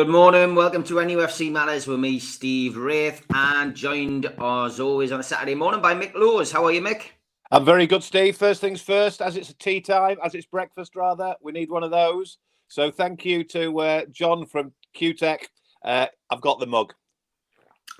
Good morning, welcome to NUFC Matters with me, Steve Wraith, and joined as always on a Saturday morning by Mick Lowes. How are you, Mick? I'm very good, Steve. First things first, as it's a tea time, as it's breakfast rather, we need one of those. So thank you to uh, John from QTech. Uh, I've got the mug.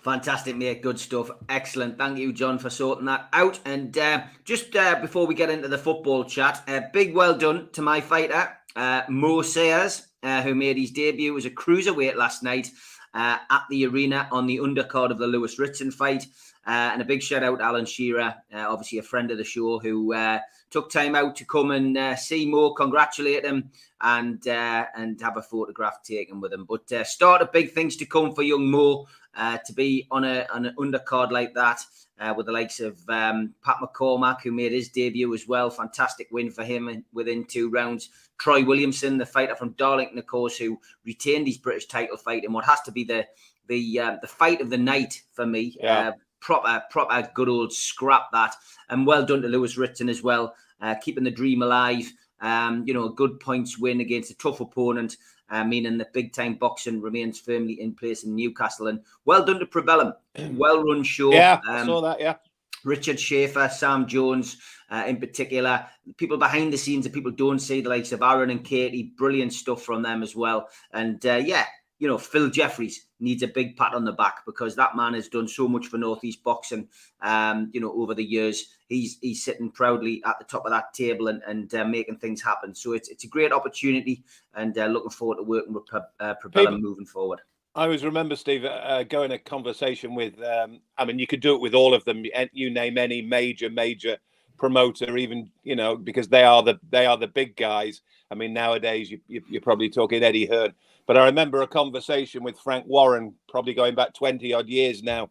Fantastic, mate. Good stuff. Excellent. Thank you, John, for sorting that out. And uh, just uh, before we get into the football chat, a big well done to my fighter, uh, Mo Sayers, uh, who made his debut as a cruiserweight last night uh, at the arena on the undercard of the Lewis Ritson fight. Uh, and a big shout out to Alan Shearer, uh, obviously a friend of the show, who uh, took time out to come and see Mo, congratulate him, and and have a photograph taken with him. But start of big things to come for young Mo to be on a on an undercard like that. Uh, with the likes of um, Pat McCormack, who made his debut as well. Fantastic win for him within two rounds. Troy Williamson, the fighter from Darlington, of course, who retained his British title fight in what has to be the the uh, the fight of the night for me. Yeah. Uh, proper, proper good old scrap that. And well done to Lewis Ritson as well, uh, keeping the dream alive. Um, you know, a good points win against a tough opponent, uh, meaning that big time boxing remains firmly in place in Newcastle. And well done to Probellum. well run show. Yeah, Um, saw that. Yeah. Richard Schaefer, Sam Jones, uh, in particular, people behind the scenes that people don't see, the likes of Aaron and Katie, brilliant stuff from them as well. And uh, yeah, you know, Phil Jeffries needs a big pat on the back because that man has done so much for Northeast boxing. Um, you know, over the years, he's he's sitting proudly at the top of that table and and uh, making things happen. So it's it's a great opportunity, and uh, looking forward to working with uh, People- moving forward. I always remember, Steve, uh, going a conversation with. Um, I mean, you could do it with all of them. You name any major, major promoter, even you know, because they are the they are the big guys. I mean, nowadays you, you you're probably talking Eddie Hearn, but I remember a conversation with Frank Warren, probably going back twenty odd years now.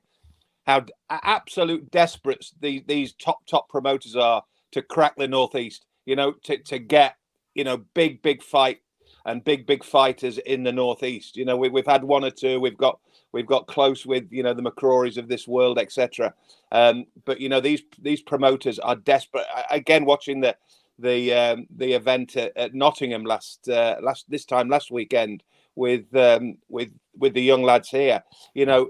How absolute desperate these these top top promoters are to crack the northeast. You know, to to get you know big big fight and big big fighters in the northeast. You know, we, we've had one or two. We've got we've got close with you know the McCrorys of this world, etc. Um, but you know these these promoters are desperate. Again, watching the the um, the event at, at Nottingham last uh, last this time last weekend with um, with with the young lads here. You know,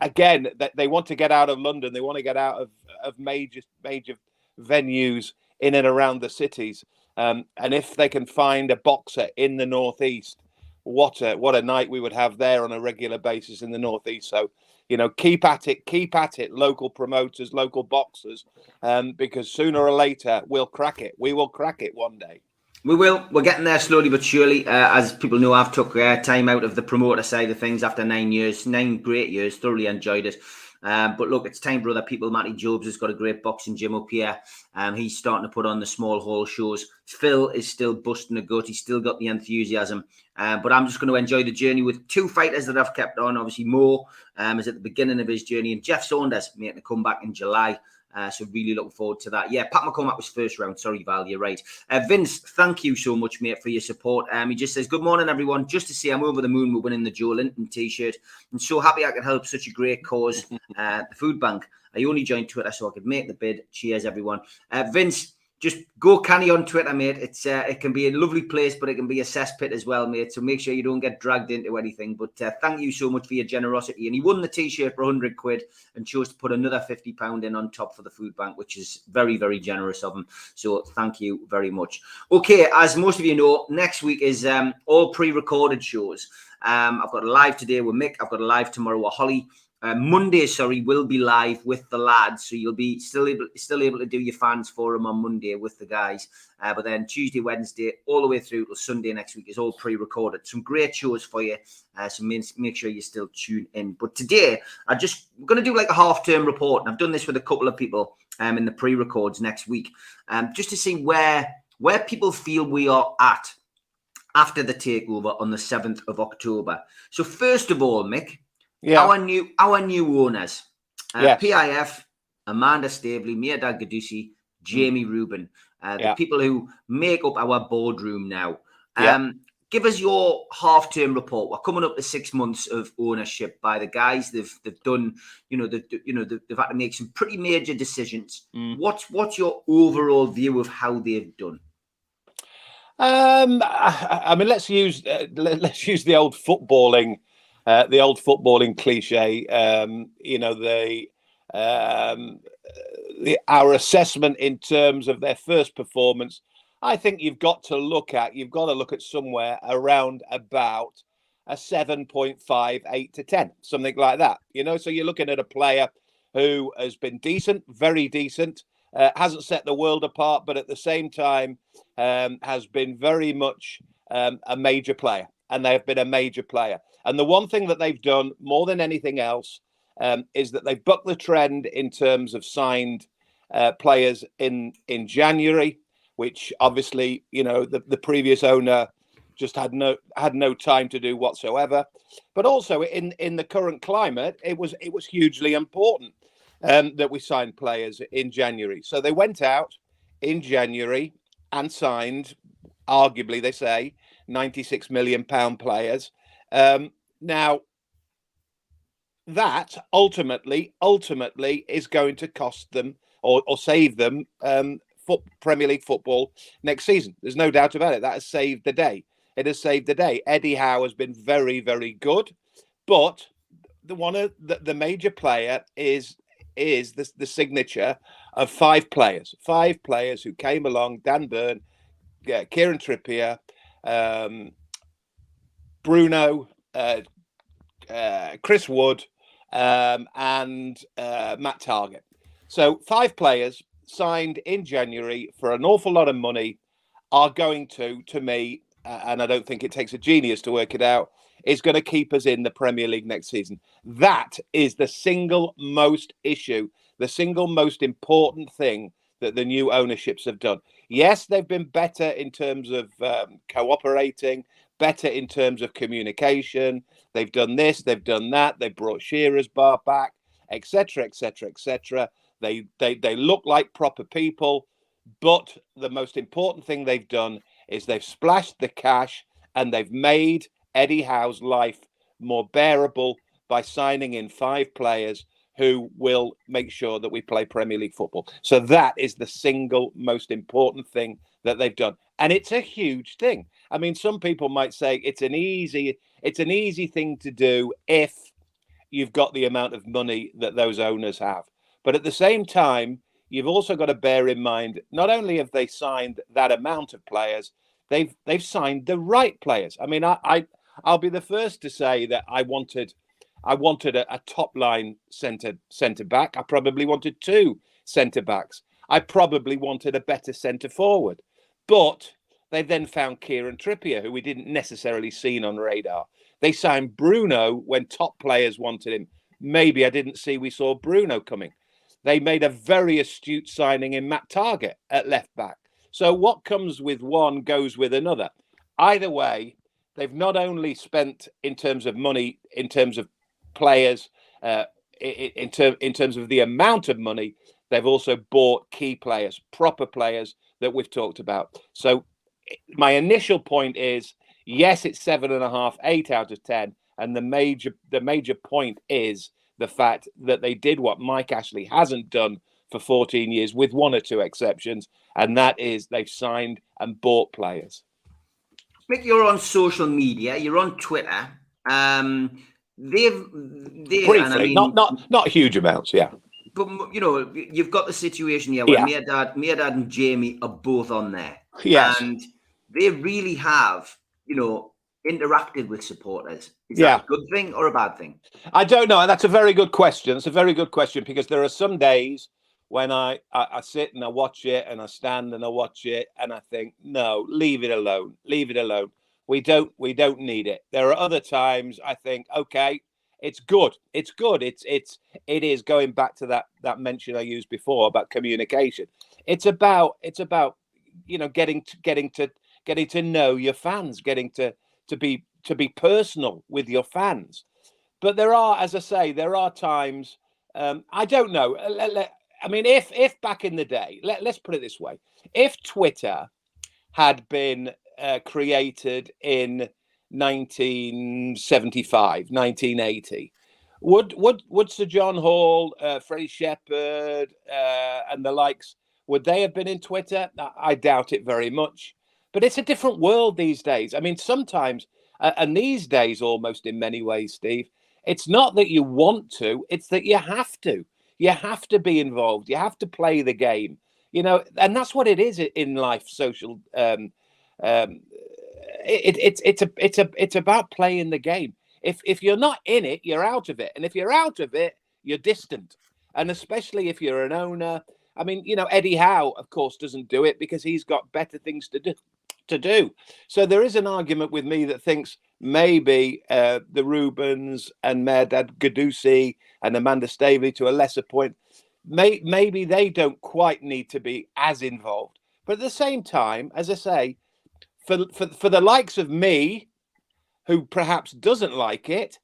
again that they want to get out of London. They want to get out of of major major venues in and around the cities. Um, and if they can find a boxer in the northeast, what a what a night we would have there on a regular basis in the northeast. So, you know, keep at it, keep at it, local promoters, local boxers, um, because sooner or later we'll crack it. We will crack it one day. We will. We're getting there slowly but surely. Uh, as people know, I've took uh, time out of the promoter side of things after nine years, nine great years. Thoroughly enjoyed it. Um, but look, it's time for other people. Matty Jobs has got a great boxing gym up here. Um, he's starting to put on the small hall shows. Phil is still busting a gut. He's still got the enthusiasm. Uh, but I'm just going to enjoy the journey with two fighters that I've kept on. Obviously, Mo um, is at the beginning of his journey, and Jeff Saunders making a comeback in July. Uh, so really looking forward to that. Yeah, Pat McCormack was first round. Sorry, Val, you're right. Uh, Vince, thank you so much, mate, for your support. Um, he just says, "Good morning, everyone. Just to say, I'm over the moon. We're winning the Joelinton T-shirt. I'm so happy I could help such a great cause, uh, the food bank. I only joined Twitter so I could make the bid. Cheers, everyone. Uh, Vince, just go canny on Twitter, mate. It's uh, it can be a lovely place, but it can be a cesspit as well, mate. So make sure you don't get dragged into anything. But uh, thank you so much for your generosity. And he won the T-shirt for 100 quid and chose to put another 50 pound in on top for the food bank, which is very very generous of him. So thank you very much. Okay, as most of you know, next week is um, all pre-recorded shows. Um, I've got a live today with Mick. I've got a live tomorrow with Holly. Uh, Monday, sorry, will be live with the lads, so you'll be still able still able to do your fans forum on Monday with the guys. Uh, but then Tuesday, Wednesday, all the way through till Sunday next week is all pre-recorded. Some great shows for you, uh, so make, make sure you still tune in. But today, I just we're going to do like a half-term report, and I've done this with a couple of people um, in the pre-records next week, um, just to see where where people feel we are at after the takeover on the seventh of October. So first of all, Mick, Yeah. our new our new owners, uh, Yes. PIF, Amanda Staveley, Mehrdad Ghodoussi, Jamie Reuben, uh, the Yeah. people who make up our boardroom now. Yeah. Um, give us your half-term report. We're coming up to six months of ownership by the guys. They've they've done, you know, they've, you know, they've, they've had to make some pretty major decisions. Mm. What's what's your overall view of how they've done? Um, I, I mean, let's use uh, let, us use the old footballing, uh, the old footballing cliche. Um, you know, the um, the our assessment in terms of their first performance. I think you've got to look at you've got to look at somewhere around about a 7.5, 8 to 10, something like that. You know, so you're looking at a player who has been decent, very decent, uh, hasn't set the world apart, but at the same time um, has been very much um, a major player, and they have been a major player. And the one thing that they've done more than anything else um, is that they've bucked the trend in terms of signed uh, players in in January, which obviously you know the, the previous owner just had no had no time to do whatsoever. But also in in the current climate, it was it was hugely important um, that we signed players in January. So they went out in January and signed, arguably they say, 96 million pound players. Um, now that ultimately ultimately is going to cost them or, or save them um, Premier League football next season. There's no doubt about it. That has saved the day. It has saved the day. Eddie Howe has been very, very good, but the one of the, the major player is is the, the signature of five players, five players who came along: Dan Burn, yeah, Kieran Trippier, um, Bruno, uh, uh, Chris Wood, um, and uh, Matt Targett. So five players signed in January for an awful lot of money are going to, to me, and I don't think it takes a genius to work it out, is going to keep us in the Premier League next season. That is the single most issue, the single most important thing that the new ownerships have done. Yes, they've been better in terms of um, cooperating, better in terms of communication. They've done this, they've done that. They've brought Shearer's bar back, etc., etc., etc. They they they look like proper people, but the most important thing they've done is they've splashed the cash and they've made Eddie Howe's life more bearable by signing in five players who will make sure that we play Premier League football. So that is the single most important thing that they've done. And it's a huge thing. I mean, some people might say it's an easy it's an easy thing to do if you've got the amount of money that those owners have. But at the same time, you've also got to bear in mind not only have they signed that amount of players, they've they've signed the right players. I mean, I, I I'll be the first to say that I wanted I wanted a, a top line centre centre back. I probably wanted two centre backs. I probably wanted a better centre forward. But they then found Kieran Trippier, who we didn't necessarily seen on radar. They signed Bruno when top players wanted him. Maybe I didn't see we saw Bruno coming. They made a very astute signing in Matt Targett at left back. So what comes with one goes with another. Either way, they've not only spent in terms of money, in terms of players, uh, in, ter- in terms of the amount of money, they've also bought key players, proper players that we've talked about. So my initial point is yes, it's seven and a half, eight out of ten, and the major the major point is the fact that they did what Mike Ashley hasn't done for 14 years, with one or two exceptions, and that is they've signed and bought players. Mick, you're on social media, you're on Twitter. Um, they've, they briefly, I mean, not not not huge amounts, yeah. But you know, you've got the situation here where yeah. Dad, Dad, and Jamie are both on there. Yes, and they really have, you know, interacted with supporters. Is yeah. that a good thing or a bad thing? I don't know. and That's a very good question. It's a very good question because there are some days when I, I, I sit and I watch it and I stand and I watch it and I think, no, leave it alone. Leave it alone. We don't we don't need it. There are other times I think, okay, it's good. It's good. It's it's it is going back to that that mention I used before about communication. It's about it's about you know getting to getting to getting to know your fans, getting to to be to be personal with your fans. But there are, as I say, there are times. Um, I don't know. Uh, I mean, if if back in the day, let, let's put it this way: if Twitter had been uh, created in 1975, 1980. Would would would Sir John Hall, uh, Freddie Shepherd, uh, and the likes would they have been in Twitter? I doubt it very much. But it's a different world these days. I mean, sometimes, uh, and these days, almost in many ways, Steve, it's not that you want to; it's that you have to. You have to be involved. You have to play the game. You know, and that's what it is in life. Social. Um, um, it, it's it's a it's a it's about playing the game. If if you're not in it, you're out of it, and if you're out of it, you're distant. And especially if you're an owner, I mean, you know, Eddie Howe, of course, doesn't do it because he's got better things to do. To do so, there is an argument with me that thinks maybe uh, the Reubens and Mehrdad Ghodoussi and Amanda Staveley to a lesser point, may, maybe they don't quite need to be as involved. But at the same time, as I say, for, for, for the likes of me, who perhaps doesn't like it,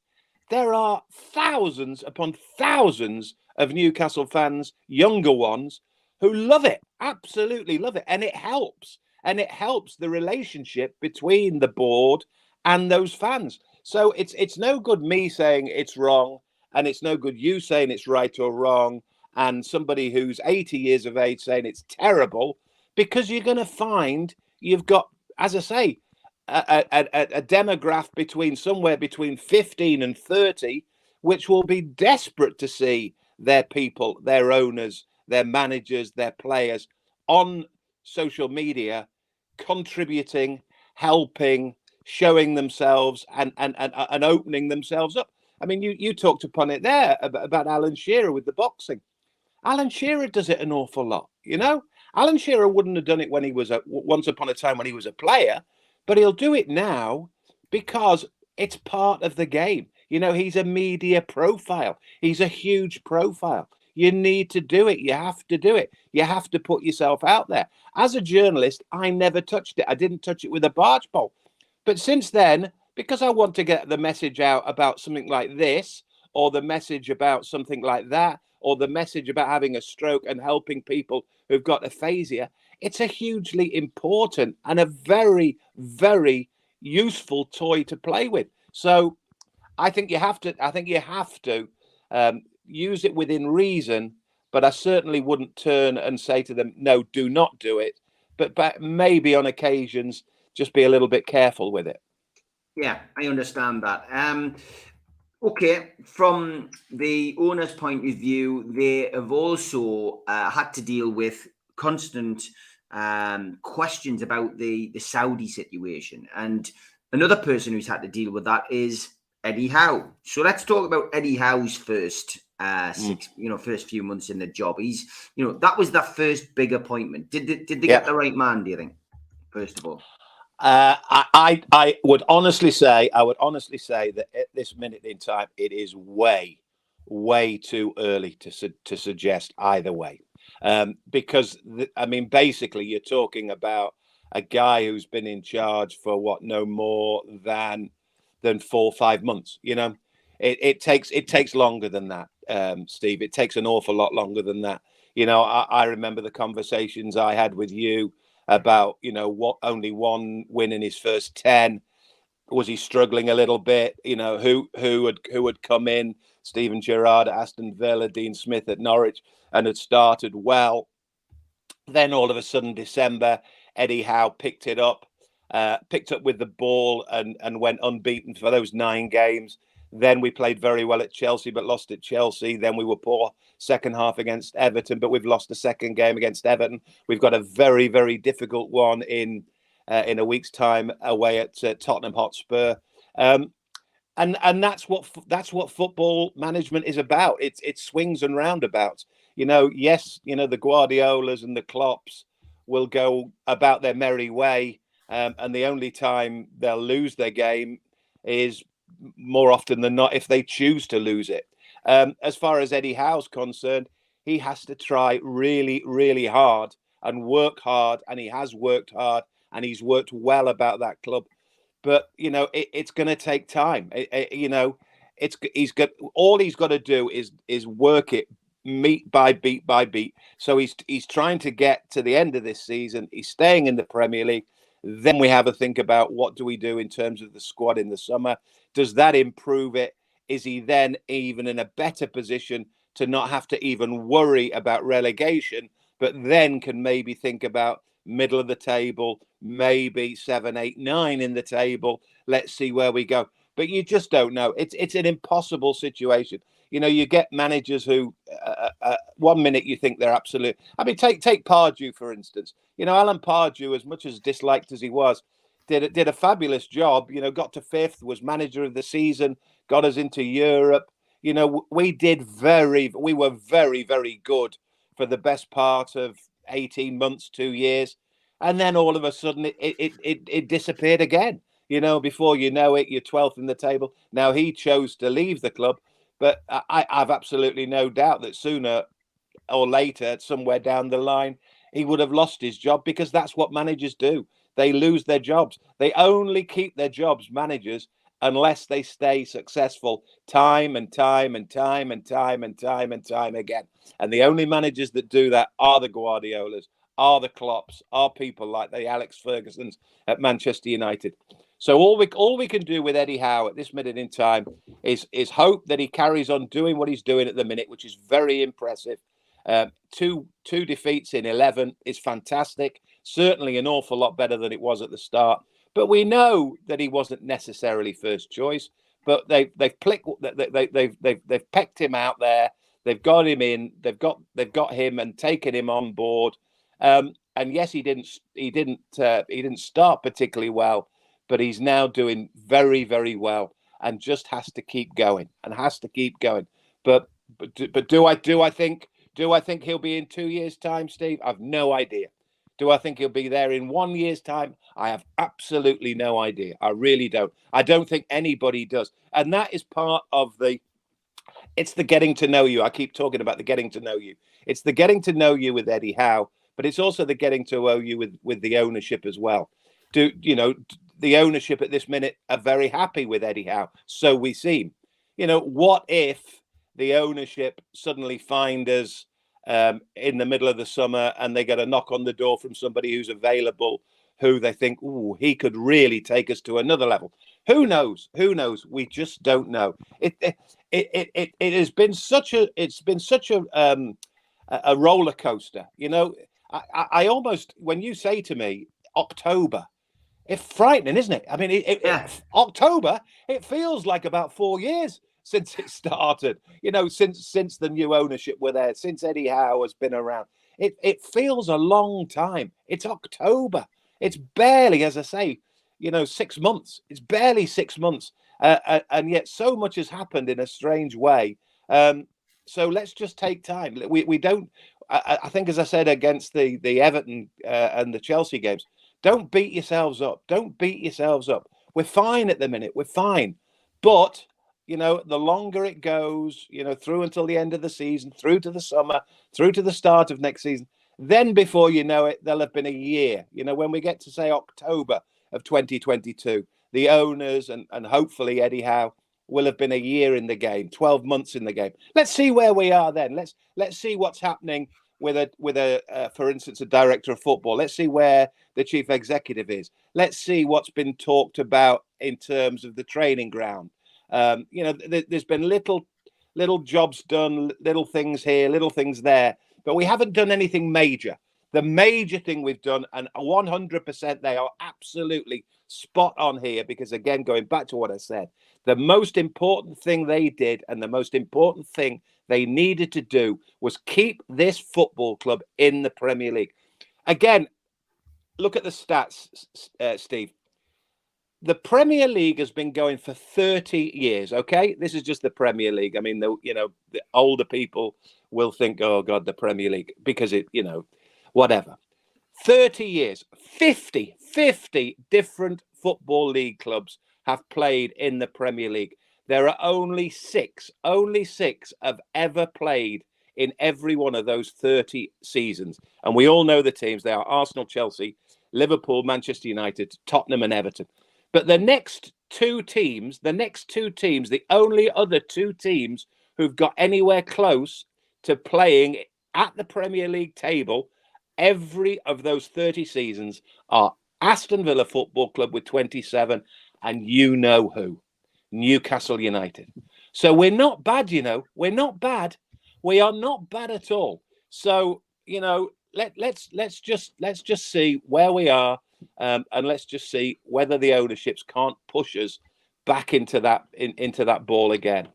there are thousands upon thousands of Newcastle fans, younger ones, who love it, absolutely love it. And it helps. And it helps the relationship between the board and those fans. So it's it's no good me saying it's wrong, and it's no good you saying it's right or wrong, and somebody who's 80 years of age saying it's terrible, because you're going to find you've got, as I say, a, a, a, demographic between somewhere between 15 and 30, which will be desperate to see their people, their owners, their managers, their players on social media contributing, helping, showing themselves and and and, uh, and opening themselves up. I mean, you you talked upon it there about, about Alan Shearer with the boxing. Alan Shearer does it an awful lot, you know. Alan Shearer wouldn't have done it when he was a once upon a time when he was a player, but he'll do it now because it's part of the game. You know, he's a media profile. He's a huge profile. You need to do it. You have to do it. You have to put yourself out there. As a journalist, I never touched it. I didn't touch it with a barge pole. But since then, because I want to get the message out about something like this, or the message about something like that, or the message about having a stroke and helping people who've got aphasia, it's a hugely important and a very, very useful toy to play with. So I think you have to, I think you have to um, use it within reason, but I certainly wouldn't turn and say to them, no, do not do it. But, but maybe on occasions, just be a little bit careful with it. Yeah, I understand that. Um, okay, from the owner's point of view, they have also uh, had to deal with constant um, questions about the the Saudi situation, and another person who's had to deal with that is Eddie Howe. So let's talk about Eddie Howe's first uh, six, mm. you know, first few months in the job. He's, you know, that was the first big appointment. Did they, did they yeah. get the right man? Do you think? First of all. Uh, I, I would honestly say, I would honestly say that at this minute in time, it is way, way too early to su- to suggest either way, um, because th- I mean, basically, you're talking about a guy who's been in charge for what no more than than four or five months. You know, it, it takes it takes longer than that, um, Steve. It takes an awful lot longer than that. You know, I, I remember the conversations I had with you about you know what only one win in his first 10 was he struggling a little bit? You know who who would who would come in? Steven Gerrard at Aston Villa Dean Smith at Norwich and had started well. Then all of a sudden December Eddie Howe picked it up uh, picked up with the ball and and went unbeaten for those nine games then we played very well at Chelsea, but lost at Chelsea. Then we were poor second half against Everton, but we've lost the second game against Everton. We've got a very, very difficult one in uh, in a week's time away at uh, Tottenham Hotspur. Um, and and that's what that's what football management is about. It's it swings and roundabouts. You know, yes, you know the Guardiolas and the Klopps will go about their merry way, um, and the only time they'll lose their game is more often than not if they choose to lose it. Um, as far as Eddie Howe's concerned, he has to try really, really hard and work hard, and he has worked hard and he's worked well about that club. But you know, it, it's going to take time. It, it, you know, it's he's got all he's got to do is is work it beat by beat by beat. So he's he's trying to get to the end of this season. He's staying in the Premier League. Then we have a think about what do we do in terms of the squad in the summer. Does that improve it? Is he then even in a better position to not have to even worry about relegation, but then can maybe think about middle of the table, maybe seven, eight, nine in the table. Let's see where we go. But you just don't know. It's it's an impossible situation. You know, you get managers who uh, uh, uh one minute you think they're absolute. I mean, take take Pardew for instance. You know, Alan Pardew, as much as disliked as he was, did did a fabulous job. You know, got to fifth, was manager of the season, got us into Europe. You know, we did very, we were very, very good for the best part of 18 months, two years. And then all of a sudden it, it, it, it disappeared again. You know, before you know it, you're 12th in the table. Now he chose to leave the club, but I, I've absolutely no doubt that sooner or later, somewhere down the line, he would have lost his job because that's what managers do. They lose their jobs. They only keep their jobs, managers, unless they stay successful time and time and time and time and time and time again. And the only managers that do that are the Guardiolas, are the Klopps, are people like the Alex Fergusons at Manchester United. So all we all we can do with Eddie Howe at this minute in time is is hope that he carries on doing what he's doing at the minute, which is very impressive. Um, two two defeats in eleven is fantastic. Certainly an awful lot better than it was at the start. But we know that he wasn't necessarily first choice. But they they've plicked, they, they, they've they've they've pecked him out there. They've got him in. They've got they've got him and taken him on board. Um, and yes, he didn't he didn't uh, he didn't start particularly well, but he's now doing very very well and just has to keep going and has to keep going. But but but do I do I think do I think he'll be in two years' time, Steve? I've no idea. Do I think he'll be there in one year's time? I have absolutely no idea. I really don't. I don't think anybody does. And that is part of the it's the getting to know you. I keep talking about the getting to know you. It's the getting to know you with Eddie Howe, but it's also the getting to know you with with the ownership as well. Do you know the ownership at this minute are very happy with Eddie Howe? So we seem. You know, what if the ownership suddenly find us um, in the middle of the summer and they get a knock on the door from somebody who's available who they think, oh, he could really take us to another level. Who knows? Who knows? We just don't know. It it it it, it has been such a it's been such a um a roller coaster. You know, I, I almost when you say to me October, it's frightening, isn't it? I mean, it, it, yeah. it, October, it feels like about four years since it started. You know, since since the new ownership were there, since Eddie Howe has been around. It it feels a long time. It's October. It's barely, as I say, you know, six months. It's barely six months, uh, uh, and yet so much has happened in a strange way. Um, so let's just take time. We we don't. I, I think, as I said against the the Everton uh, and the Chelsea games, don't beat yourselves up. Don't beat yourselves up. We're fine at the minute. We're fine, but you know, the longer it goes, you know, through until the end of the season, through to the summer, through to the start of next season, then before you know it, there'll have been a year. You know, when we get to say October of 2022, the owners and, and hopefully Eddie Howe will have been a year in the game, 12 months in the game. Let's see where we are then. Let's let's see what's happening with a with a uh, for instance a director of football. Let's see where the chief executive is. Let's see what's been talked about in terms of the training ground. Um, you know, th- there's been little little jobs done, little things here, little things there, but we haven't done anything major. The major thing we've done, and 100% they are absolutely spot on here, because again, going back to what I said, the most important thing they did and the most important thing they needed to do was keep this football club in the Premier League. Again, look at the stats, uh, Steve the Premier League has been going for 30 years. Okay, this is just the Premier League. I mean, the you know the older people will think, "Oh God, the Premier League," because it you know, whatever. 30 years, 50, 50 different football league clubs have played in the Premier League. There are only six, only six have ever played in every one of those 30 seasons. And we all know the teams. They are Arsenal, Chelsea, Liverpool, Manchester United, Tottenham, and Everton. But the next two teams, the next two teams, the only other two teams who've got anywhere close to playing at the Premier League table every of those 30 seasons are Aston Villa Football Club with 27, and you know who Newcastle United. So we're not bad, you know. We're not bad. We are not bad at all. So you know, let let's let's just let's just see where we are, um, and let's just see whether the ownerships can't push us back into that in, into that ball again.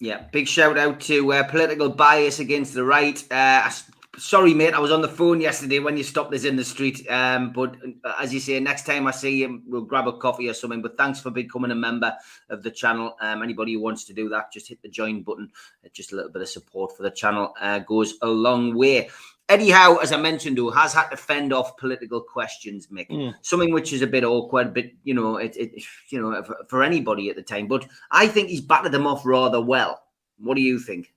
Yeah, big shout out to uh, political bias against the right. Uh, sorry, mate, I was on the phone yesterday when you stopped us in the street. Um, but uh, as you say, next time I see him, we'll grab a coffee or something. But thanks for becoming a member of the channel. Um, anybody who wants to do that, just hit the join button. Just a little bit of support for the channel uh, goes a long way. Eddie Howe, as I mentioned, who has had to fend off political questions, Mick. Mm. Something which is a bit awkward, but you know, it, it you know, for, for, anybody at the time. But I think he's batted them off rather well. What do you think?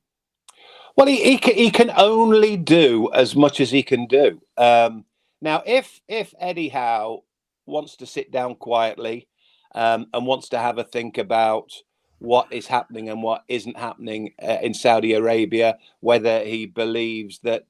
Well, he he can, he can only do as much as he can do. Um, now, if if Eddie Howe wants to sit down quietly um, and wants to have a think about what is happening and what isn't happening uh, in Saudi Arabia, whether he believes that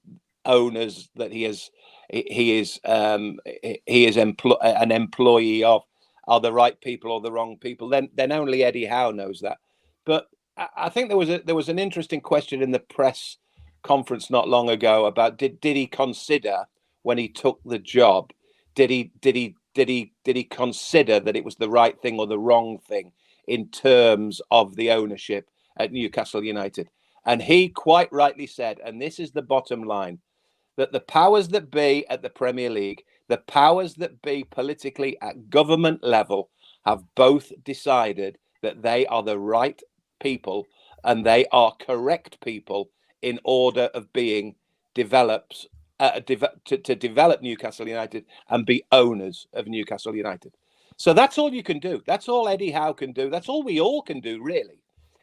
owners that he is he is um, he is empl- an employee of are the right people or the wrong people, then then only Eddie Howe knows that. But I think there was a there was an interesting question in the press conference not long ago about did did he consider when he took the job did he did he did he did he consider that it was the right thing or the wrong thing in terms of the ownership at Newcastle United and he quite rightly said and this is the bottom line that the powers that be at the Premier League, the powers that be politically at government level, have both decided that they are the right people and they are correct people in order of being developed uh, de- to, to develop Newcastle United and be owners of Newcastle United. So that's all you can do. That's all Eddie Howe can do. That's all we all can do, really.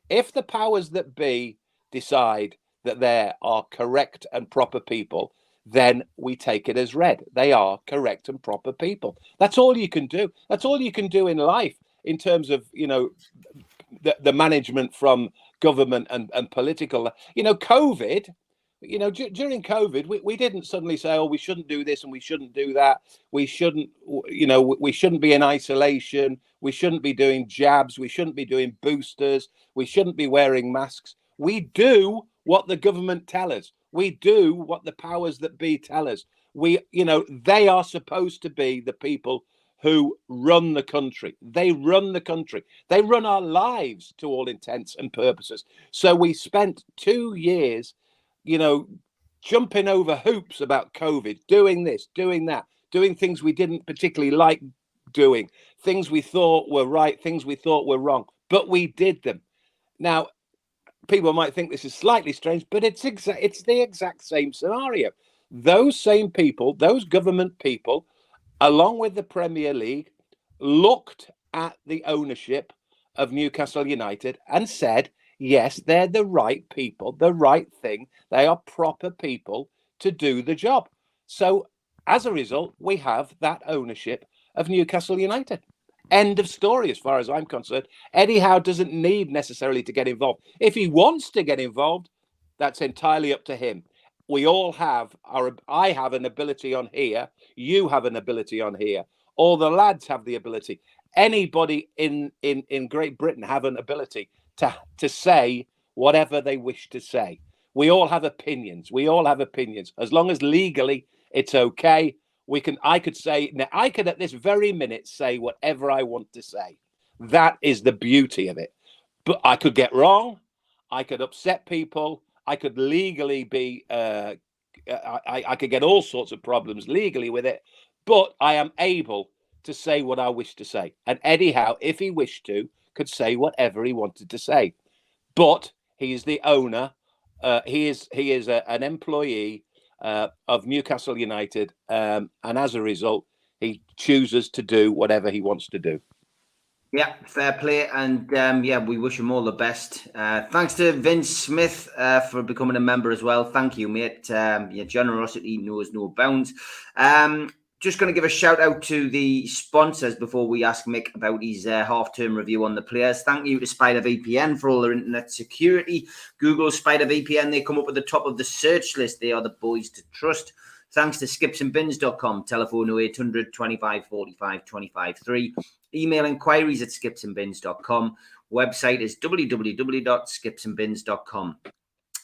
If the powers that be decide that there are correct and proper people then we take it as read. They are correct and proper people. That's all you can do. That's all you can do in life in terms of, you know, the, the management from government and, and political. You know, COVID, you know, d- during COVID, we, we didn't suddenly say, oh, we shouldn't do this and we shouldn't do that. We shouldn't, you know, we shouldn't be in isolation. We shouldn't be doing jabs. We shouldn't be doing boosters. We shouldn't be wearing masks. We do what the government tell us. We do what the powers that be tell us. We, you know, they are supposed to be the people who run the country. They run the country. They run our lives to all intents and purposes. So we spent two years, you know, jumping over hoops about COVID, doing this, doing that, doing things we didn't particularly like doing, things we thought were right, things we thought were wrong, but we did them. Now, people might think this is slightly strange, but it's exa- it's the exact same scenario. Those same people, those government people, along with the Premier League, looked at the ownership of Newcastle United and said, yes, they're the right people, the right thing. They are proper people to do the job. So as a result, we have that ownership of Newcastle United. End of story, as far as I'm concerned. Eddie Howe doesn't need necessarily to get involved. If he wants to get involved, that's entirely up to him. We all have our. I have an ability on here. You have an ability on here. All the lads have the ability. Anybody in in in Great Britain have an ability to to say whatever they wish to say. We all have opinions. We all have opinions. As long as legally it's okay, we can i could say now i could at this very minute say whatever i want to say. That is the beauty of it. But i could get wrong. I could upset people. I could legally be uh, I, I could get all sorts of problems legally with it but i am able to say what i wish to say. And howe if he wished to could say whatever he wanted to say. But he is the owner uh, he is he is a, an employee uh, of Newcastle United, um, and as a result, he chooses to do whatever he wants to do. Yeah, fair play, and um, yeah, we wish him all the best. Uh, thanks to Vince Smith uh, for becoming a member as well. Thank you, mate. Um, your generosity knows no bounds. Um, just going to give a shout out to the sponsors before we ask Mick about his uh, half term review on the players. Thank you to Spider VPN for all their internet security. Google Spider VPN, they come up at the top of the search list. They are the boys to trust. Thanks to skipsandbins.com, telephone 0800 25 45 25 3. Email inquiries at skipsandbins.com. Website is www.skipsandbins.com.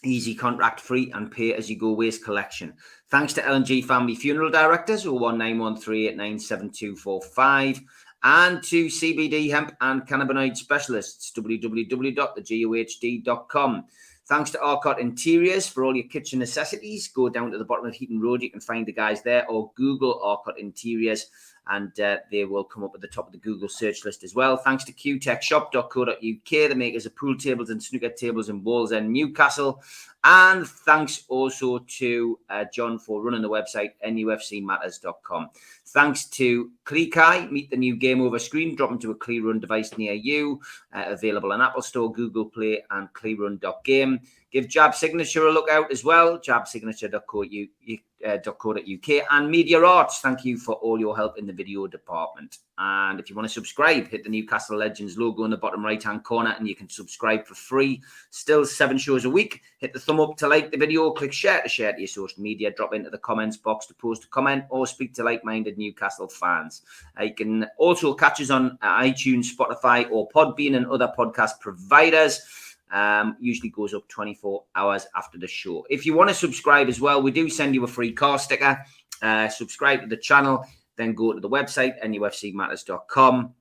Easy contract free and pay as you go waste collection. Thanks to LNG Family Funeral Directors, 01913897245, and to CBD Hemp and Cannabinoid Specialists, www.thegohd.com. Thanks to Arcot Interiors for all your kitchen necessities. Go down to the bottom of Heaton Road. You can find the guys there or Google Arcot Interiors and uh, they will come up at the top of the Google search list as well. Thanks to qtechshop.co.uk, the makers of pool tables and snooker tables in Wallsend, Newcastle. And thanks also to uh, John for running the website, nufcmatters.com. Thanks to Cleekai, meet the new game over screen, drop into a Clearrun device near you, uh, available on Apple Store, Google Play, and clearrun.game. Give Jab Signature a look out as well, jabsignature.co.uk uh, and Media Arts. Thank you for all your help in the video department. And if you want to subscribe, hit the Newcastle Legends logo in the bottom right hand corner and you can subscribe for free. Still seven shows a week. Hit the thumb up to like the video, click share to share to your social media, drop into the comments box to post a comment or speak to like minded Newcastle fans. Uh, you can also catch us on iTunes, Spotify, or Podbean and other podcast providers um, usually goes up 24 hours after the show. If you want to subscribe as well, we do send you a free car sticker. Uh, subscribe to the channel, then go to the website, nufcmatters.com,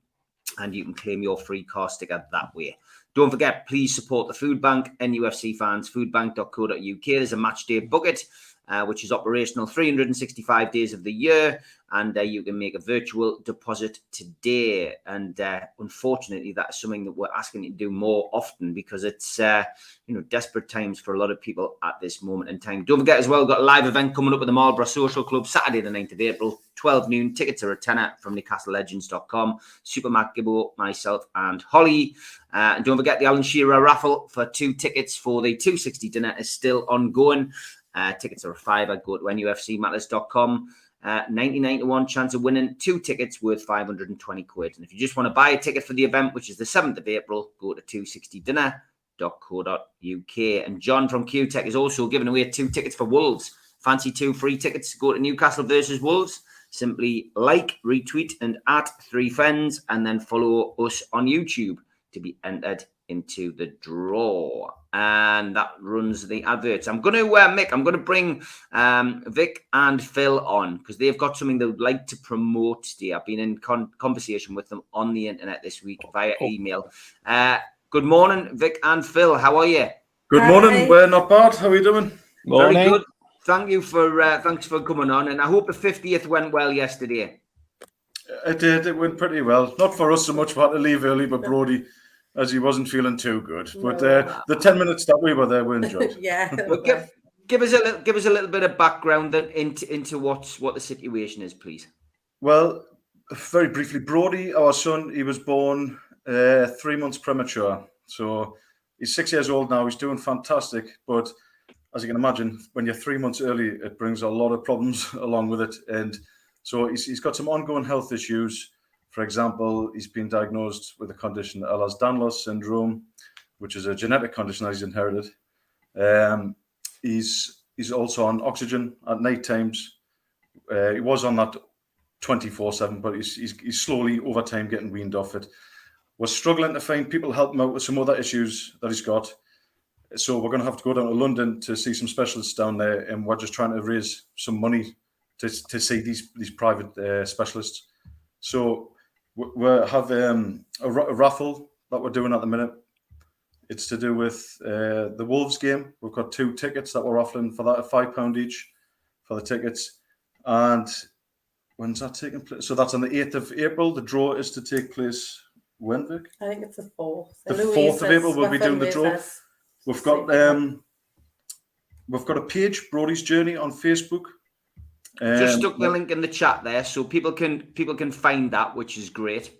and you can claim your free car sticker that way. Don't forget, please support the food bank, NUFC fans, foodbank.co.uk. There's a match day bucket uh, which is operational 365 days of the year. And uh, you can make a virtual deposit today. And uh, unfortunately, that's something that we're asking you to do more often because it's uh, you know desperate times for a lot of people at this moment in time. Don't forget as well, we've got a live event coming up at the Marlborough Social Club Saturday, the 9th of April, 12 noon. Tickets are a tenner from NewcastleLegends.com. Super Mac Gibbo, myself, and Holly. Uh, and don't forget the Alan Shearer raffle for two tickets for the 260 dinner is still ongoing. Uh, tickets are a fiver. Go to nufcmatters.com. Uh, 99 to 1 chance of winning two tickets worth 520 quid. And if you just want to buy a ticket for the event, which is the 7th of April, go to 260dinner.co.uk. And John from Q Tech is also giving away two tickets for Wolves. Fancy two free tickets to go to Newcastle versus Wolves. Simply like, retweet, and add three friends, and then follow us on YouTube to be entered into the draw. And that runs the adverts. I'm going to, uh, Mick, I'm going to bring um, Vic and Phil on because they've got something they would like to promote today. I've been in con- conversation with them on the internet this week via email. Uh, good morning, Vic and Phil. How are you? Good Hi. morning. We're not bad. How are you doing? Morning. Very good. Thank you for uh, thanks for coming on, and I hope the 50th went well yesterday. It did. It went pretty well. Not for us so much. We had to leave early, but Brody, as he wasn't feeling too good. But uh, the ten minutes that we were there, we enjoyed. yeah. Well, give, give us a little give us a little bit of background then into into what's what the situation is, please. Well, very briefly, Brody, our son, he was born uh, three months premature. So he's six years old now. He's doing fantastic. But as you can imagine, when you're three months early, it brings a lot of problems along with it. And so he's, he's got some ongoing health issues. For example, he's been diagnosed with a condition, Ehlers-Danlos syndrome, which is a genetic condition that he's inherited. Um, he's he's also on oxygen at night times. Uh, he was on that 24 7, but he's, he's, he's slowly over time getting weaned off it. We're struggling to find people help him out with some other issues that he's got. So we're going to have to go down to London to see some specialists down there, and we're just trying to raise some money to, to see these these private uh, specialists. So we have um, a, raffle that we're doing at the minute. It's to do with uh, the Wolves game. We've got two tickets that we're offering for that at five pound each for the tickets, and When's that taking place? So that's on the 8th of April. The draw is to take place when, Vic? I think it's the fourth. The 4th of April, we'll be doing the draw. We've got um we've got a page, Brody's Journey on Facebook. Just Um, stuck the link in the chat there, so people can people can find that, which is great.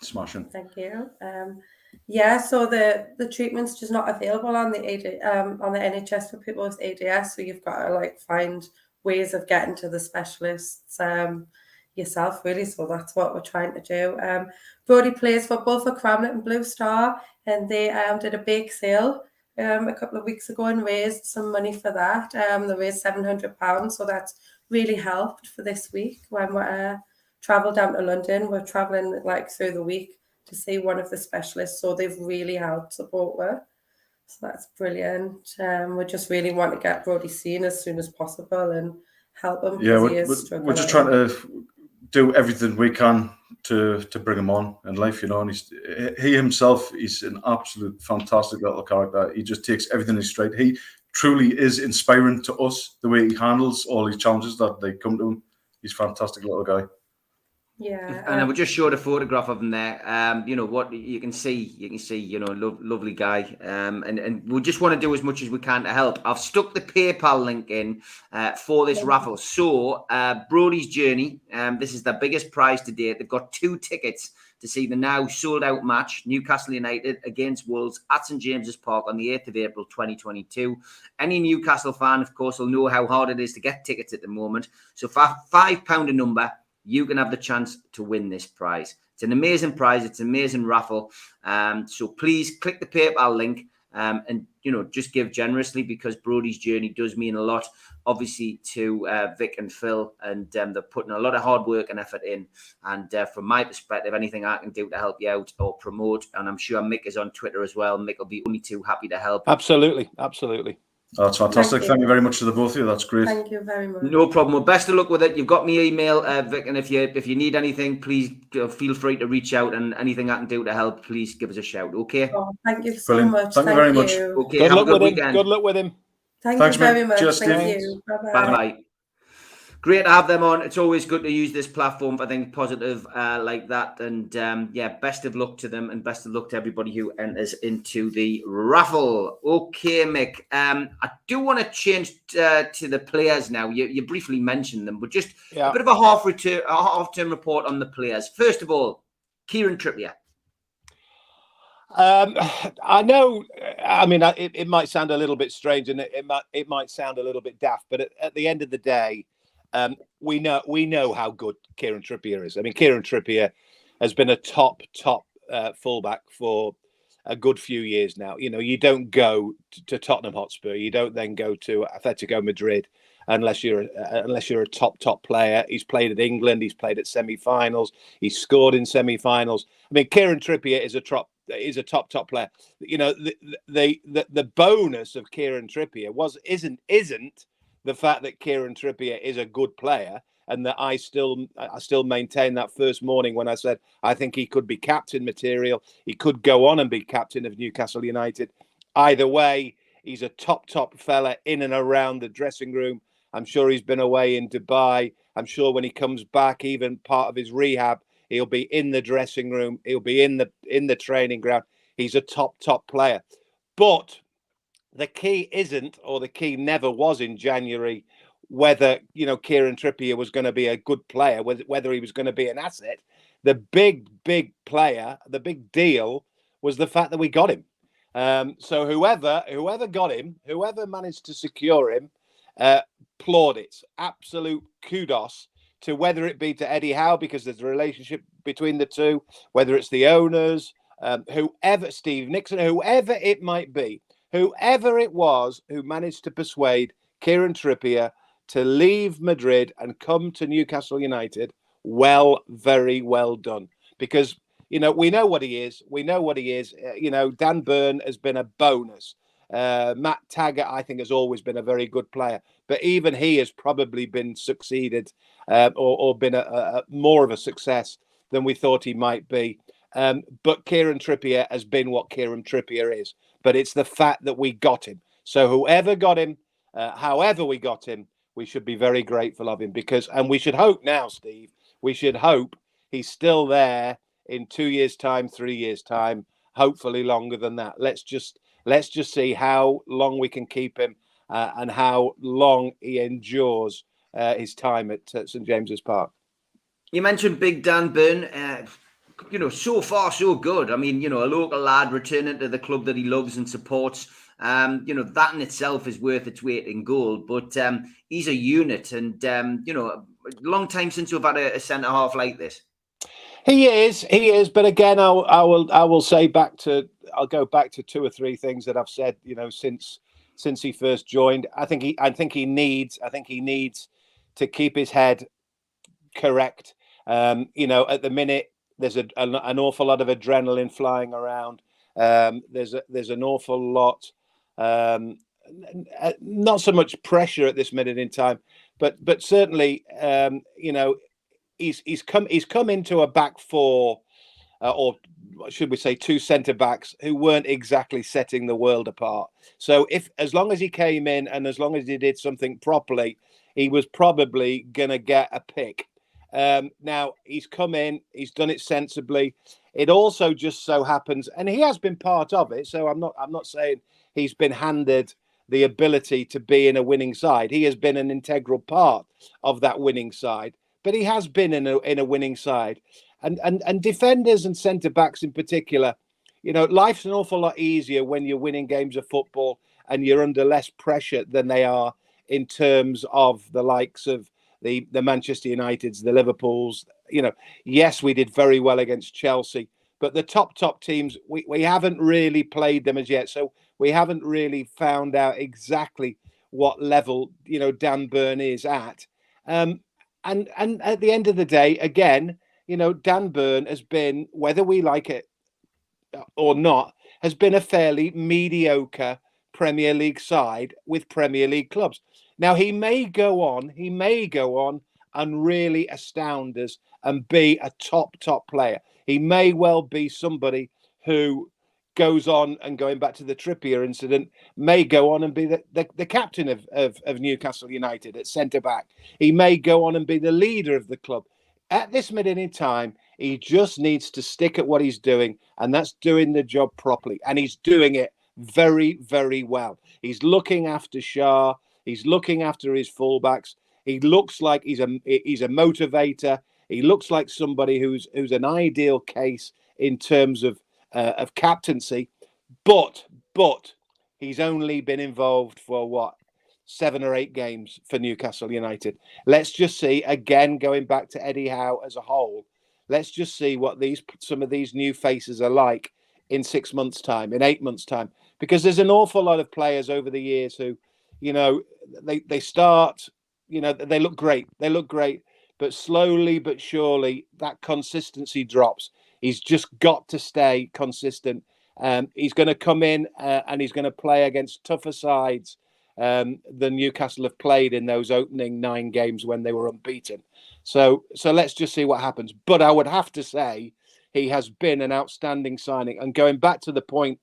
Smashing. Thank you. Um, yeah, so the the treatment's just not available on the AD, um on the NHS for people with ADS. So you've got to like find ways of getting to the specialists um yourself, really. So that's what we're trying to do. Um, Brody plays for both for Cramlet and Blue Star, and they um did a bake sale um a couple of weeks ago and raised some money for that. Um, they raised seven hundred pounds, so that's really helped for this week when we're uh, travel down to London. We're traveling like through the week to see one of the specialists, so they've really helped support her. So that's brilliant. Um, we just really want to get Brody seen as soon as possible and help him. Yeah, we're, we're, just trying to do everything we can to to bring him on in life, you know. And he's he himself, he's an absolute fantastic little character. He just takes everything in straight. He truly is inspiring to us the way he handles all these challenges that they come to him. He's a fantastic little guy. Yeah, And I um, would just showed a photograph of him there. Um, you know what you can see, you can see, you know, lo- lovely guy. Um, and and we just want to do as much as we can to help. I've stuck the PayPal link in uh, for this raffle. So uh, Brody's journey. Um, this is the biggest prize to date. They've got two tickets to see the now sold out match Newcastle United against Wolves at St James's Park on the 8th of April 2022. Any Newcastle fan, of course, will know how hard it is to get tickets at the moment. So for five pound a number you can have the chance to win this prize. It's an amazing prize. It's an amazing raffle. Um, so please click the PayPal link um, and you know just give generously because Brody's journey does mean a lot, obviously to uh, Vic and Phil, and um, they're putting a lot of hard work and effort in. And uh, from my perspective, anything I can do to help you out or promote, and I'm sure Mick is on Twitter as well. Mick will be only too happy to help. Absolutely, absolutely. That's fantastic. Thank Thank you. you very much to the both of you. That's great. thank you very much. No problem. Well, best of luck with it. You've got me email, uh, Vic, and if you if you need anything, please uh, feel free to reach out. And anything I can do to help, please give us a shout. Okay. Oh, thank you so Brilliant. much. Thank you very much. Okay. Good have luck a good with him. weekend. Good luck with him. Thank Thanks, you very mate. much. Cheers, Thank Steve. you. Bye Bye bye. Great to have them on. It's always good to use this platform for things positive uh, like that. And um, yeah, best of luck to them and best of luck to everybody who enters into the raffle. Okay, Mick. Um, I do want to change uh, to the players now. You, you briefly mentioned them, but just Yeah. a bit of a half return, a half term report on the players. First of all, Kieran Trippier. Um, I know. I mean, it, it might sound a little bit strange, and it, it might it might sound a little bit daft, but at, at the end of the day, um, we know we know how good Kieran Trippier is. I mean, Kieran Trippier has been a top top uh, fullback for a good few years now. You know, you don't go to Tottenham Hotspur, you don't then go to Atletico Madrid unless you're a, unless you're a top top player. He's played at England, he's played at semi-finals, he's scored in semi-finals. I mean, Kieran Trippier is a top is a top top player. You know, the the the, the bonus of Kieran Trippier was isn't isn't the fact that Kieran Trippier is a good player and that I still I still maintain that first morning when I said I think he could be captain material. He could go on and be captain of Newcastle United. Either way, he's a top top fella in and around the dressing room. I'm sure he's been away in Dubai. I'm sure when he comes back, even part of his rehab, he'll be in the dressing room. He'll be in the in the training ground. He's a top top player. But the key isn't, or the key never was in January, whether you know Kieran Trippier was going to be a good player, whether he was going to be an asset. The big big player, the big deal was the fact that we got him. Um, so whoever whoever got him, whoever managed to secure him, uh, plaudits, absolute kudos to whether it be to Eddie Howe because there's a relationship between the two, whether it's the owners, um, whoever Steve Nickson, whoever it might be, whoever it was who managed to persuade Kieran Trippier to leave Madrid and come to Newcastle United. Well, very well done. Because you know we know what he is. We know what he is. Uh, you know Dan Burn has been a bonus. Uh, Matt Targett, I think, has always been a very good player, but even he has probably been succeeded uh, or, or been a, a, more of a success than we thought he might be. Um, but Kieran Trippier has been what Kieran Trippier is. But it's the fact that we got him. So whoever got him, uh, however we got him, we should be very grateful of him because, and we should hope now, Steve, we should hope he's still there in two years' time, three years' time, hopefully longer than that. Let's just let's just see how long we can keep him uh, and how long he endures uh, his time at uh, St James's Park. You mentioned Big Dan Burn. You know, so far so good. I mean, you know, a local lad returning to the club that he loves and supports. Um, you know, that in itself is worth its weight in gold. But um, he's a unit, and um, you know, long time since we've had a, a centre half like this. He is, he is. But again, I'll, I will, I will say back to, I'll go back to two or three things that I've said. You know, since since he first joined, I think he, I think he needs, I think he needs to keep his head correct. Um, you know, at the minute, there's a, an, an awful lot of adrenaline flying around. Um, there's a, there's an awful lot, um, uh, not so much pressure at this minute in time, but but certainly, um, you know, he's he's come he's come into a back four, uh, or should we say two centre backs who weren't exactly setting the world apart. So if as long as he came in and as long as he did something properly, he was probably going to get a pick. Um, now he's come in, he's done it sensibly. It also just so happens, and he has been part of it. So I'm not, I'm not saying he's been handed the ability to be in a winning side. He has been an integral part of that winning side, but he has been in a in a winning side, and and and defenders and centre backs in particular. You know, life's an awful lot easier when you're winning games of football and you're under less pressure than they are in terms of the likes of the the Manchester Uniteds, the Liverpools. You know, yes, we did very well against Chelsea, but the top top teams we, we haven't really played them as yet. So we haven't really found out exactly what level you know Dan Burn is at. Um, and and at the end of the day, again, you know, Dan Burn has been, whether we like it or not, has been a fairly mediocre Premier League side with Premier League clubs. Now he may go on, he may go on and really astound us and be a top top player. He may well be somebody who goes on and going back to the Trippier incident, may go on and be the, the, the captain of, of, of Newcastle United at centre back. He may go on and be the leader of the club. At this minute in time, he just needs to stick at what he's doing, and that's doing the job properly. And he's doing it very, very well. He's looking after Schär. He's looking after his fullbacks. He looks like he's a he's a motivator. He looks like somebody who's who's an ideal case in terms of uh, of captaincy. But but he's only been involved for what seven or eight games for Newcastle United. Let's just see again going back to Eddie Howe as a whole. Let's just see what these some of these new faces are like in six months' time, in eight months' time, because there's an awful lot of players over the years who, you know, they they start, you know, they look great, they look great, but slowly but surely that consistency drops. He's just got to stay consistent. Um, he's going to come in uh, and he's going to play against tougher sides um, than Newcastle have played in those opening nine games when they were unbeaten. So, so let's just see what happens. But I would have to say he has been an outstanding signing. And going back to the point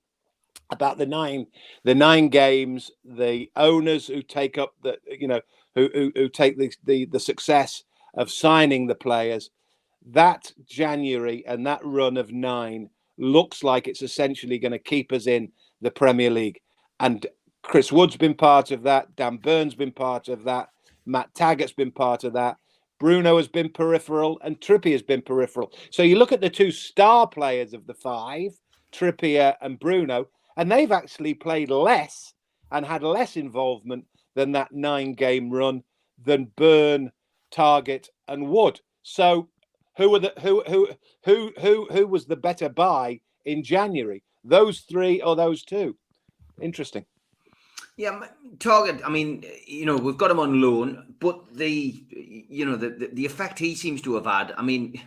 about the nine the nine games the owners who take up the you know who who, who take the, the the success of signing the players that january and that run of nine looks like it's essentially going to keep us in the premier league. And chris wood's been part of that dan burn's been part of that matt targett's been part of that bruno has been peripheral and trippier has been peripheral. So you look at the two star players of the five trippier and bruno and they've actually played less and had less involvement than that nine game run than Burn, Targett, and Wood. So who were the who who who who who was the better buy in January? Those three or those two? Interesting. Yeah, Targett. I mean, you know, we've got him on loan, but the you know the the, the effect he seems to have had. I mean,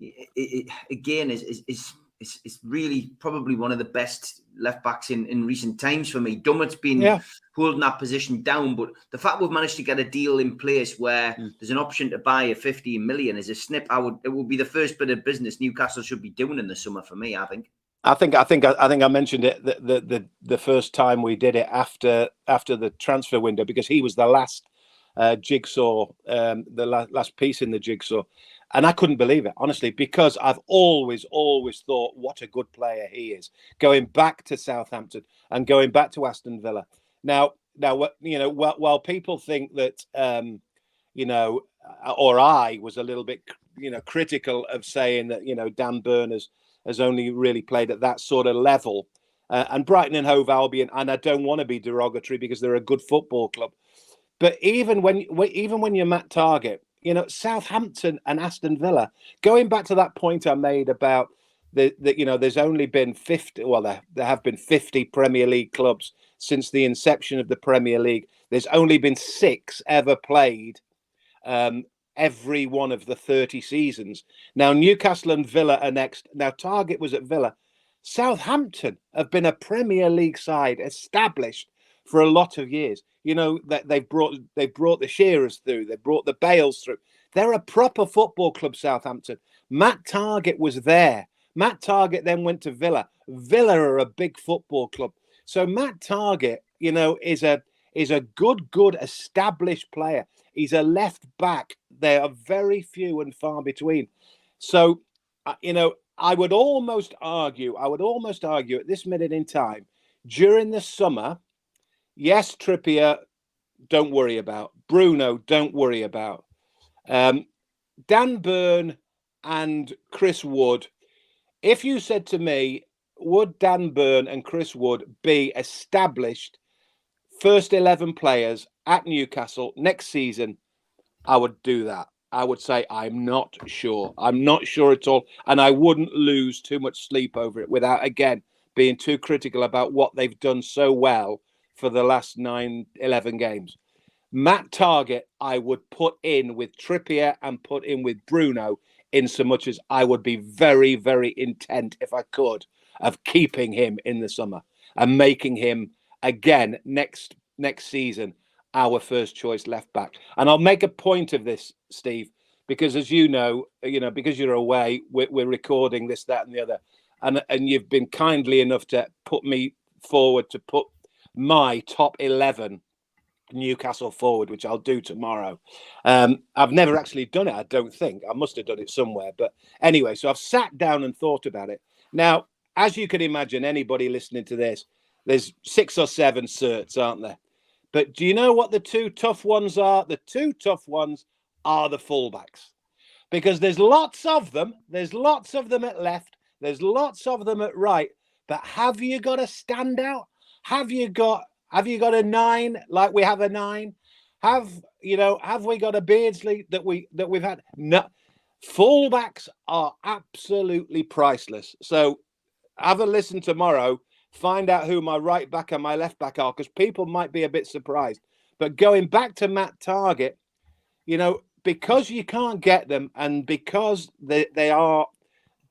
it, it, again, is is. is is, is really probably one of the best left backs in, in recent times for me. Dummett's been yeah. holding that position down, but the fact we've managed to get a deal in place where mm. there's an option to buy a 15 million is a snip. I would it would be the first bit of business Newcastle should be doing in the summer for me. I think. I think I think I think I mentioned it the, the the the first time we did it after after the transfer window because he was the last uh, jigsaw, um, the la- last piece in the jigsaw. And I couldn't believe it, honestly, because I've always, always thought what a good player he is. Going back to Southampton and going back to Aston Villa. Now, now, you know, while, while people think that, um, you know, uh, or I was a little bit, you know, critical of saying that, you know, Dan Burn has, only really played at that sort of level. Uh, and Brighton and Hove Albion, and I don't want to be derogatory because they're a good football club. But even when even when you're Matt Targett, you know, Southampton and Aston Villa. Going back to that point I made about the, the you know, there's only been 50, well, there, there have been 50 Premier League clubs since the inception of the Premier League. There's only been six ever played um, every one of the 30 seasons. Now, Newcastle and Villa are next. Now, Targett was at Villa. Southampton have been a Premier League side established for a lot of years. You know that they've brought they've brought the Shearers through, they've brought the Bales through. They're a proper football club, Southampton. Matt Targett was there. Matt Targett then went to Villa. Villa are a big football club. So Matt Targett, you know, is a is a good, good established player. He's a left back. There are very few and far between. So, uh, you know, I would almost argue, I would almost argue at this minute in time, during the summer, yes, Trippier, don't worry about. Bruno, don't worry about. Um, Dan Burn and Chris Wood. If you said to me, would Dan Burn and Chris Wood be established first 11 players at Newcastle next season? I would do that. I would say I'm not sure. I'm not sure at all. And I wouldn't lose too much sleep over it without, again, being too critical about what they've done so well for the last nine, 11 games. Matt Targett, I would put in with Trippier and put in with Bruno, in so much as I would be very, very intent, if I could, of keeping him in the summer and making him again next next season our first choice left back. And I'll make a point of this, Steve, because as you know, you know, because you're away, we're, we're recording this, that, and the other, and and you've been kindly enough to put me forward to put my top eleven Newcastle forward, which I'll do tomorrow. Um, I've never actually done it, I don't think. I must have done it somewhere. But anyway, so I've sat down and thought about it. Now, as you can imagine, anybody listening to this, there's six or seven certs, aren't there? But do you know what the two tough ones are? The two tough ones are the fullbacks because there's lots of them. There's lots of them at left, there's lots of them at right. But have you got a standout? Have you got have you got a nine like we have a nine? Have you know? Have we got a Beardsley that we that we've had? No, fullbacks are absolutely priceless. So have a listen tomorrow find out who my right back and my left back are because people might be a bit surprised. But going back to Matt Targett, you know, because you can't get them and because they, they are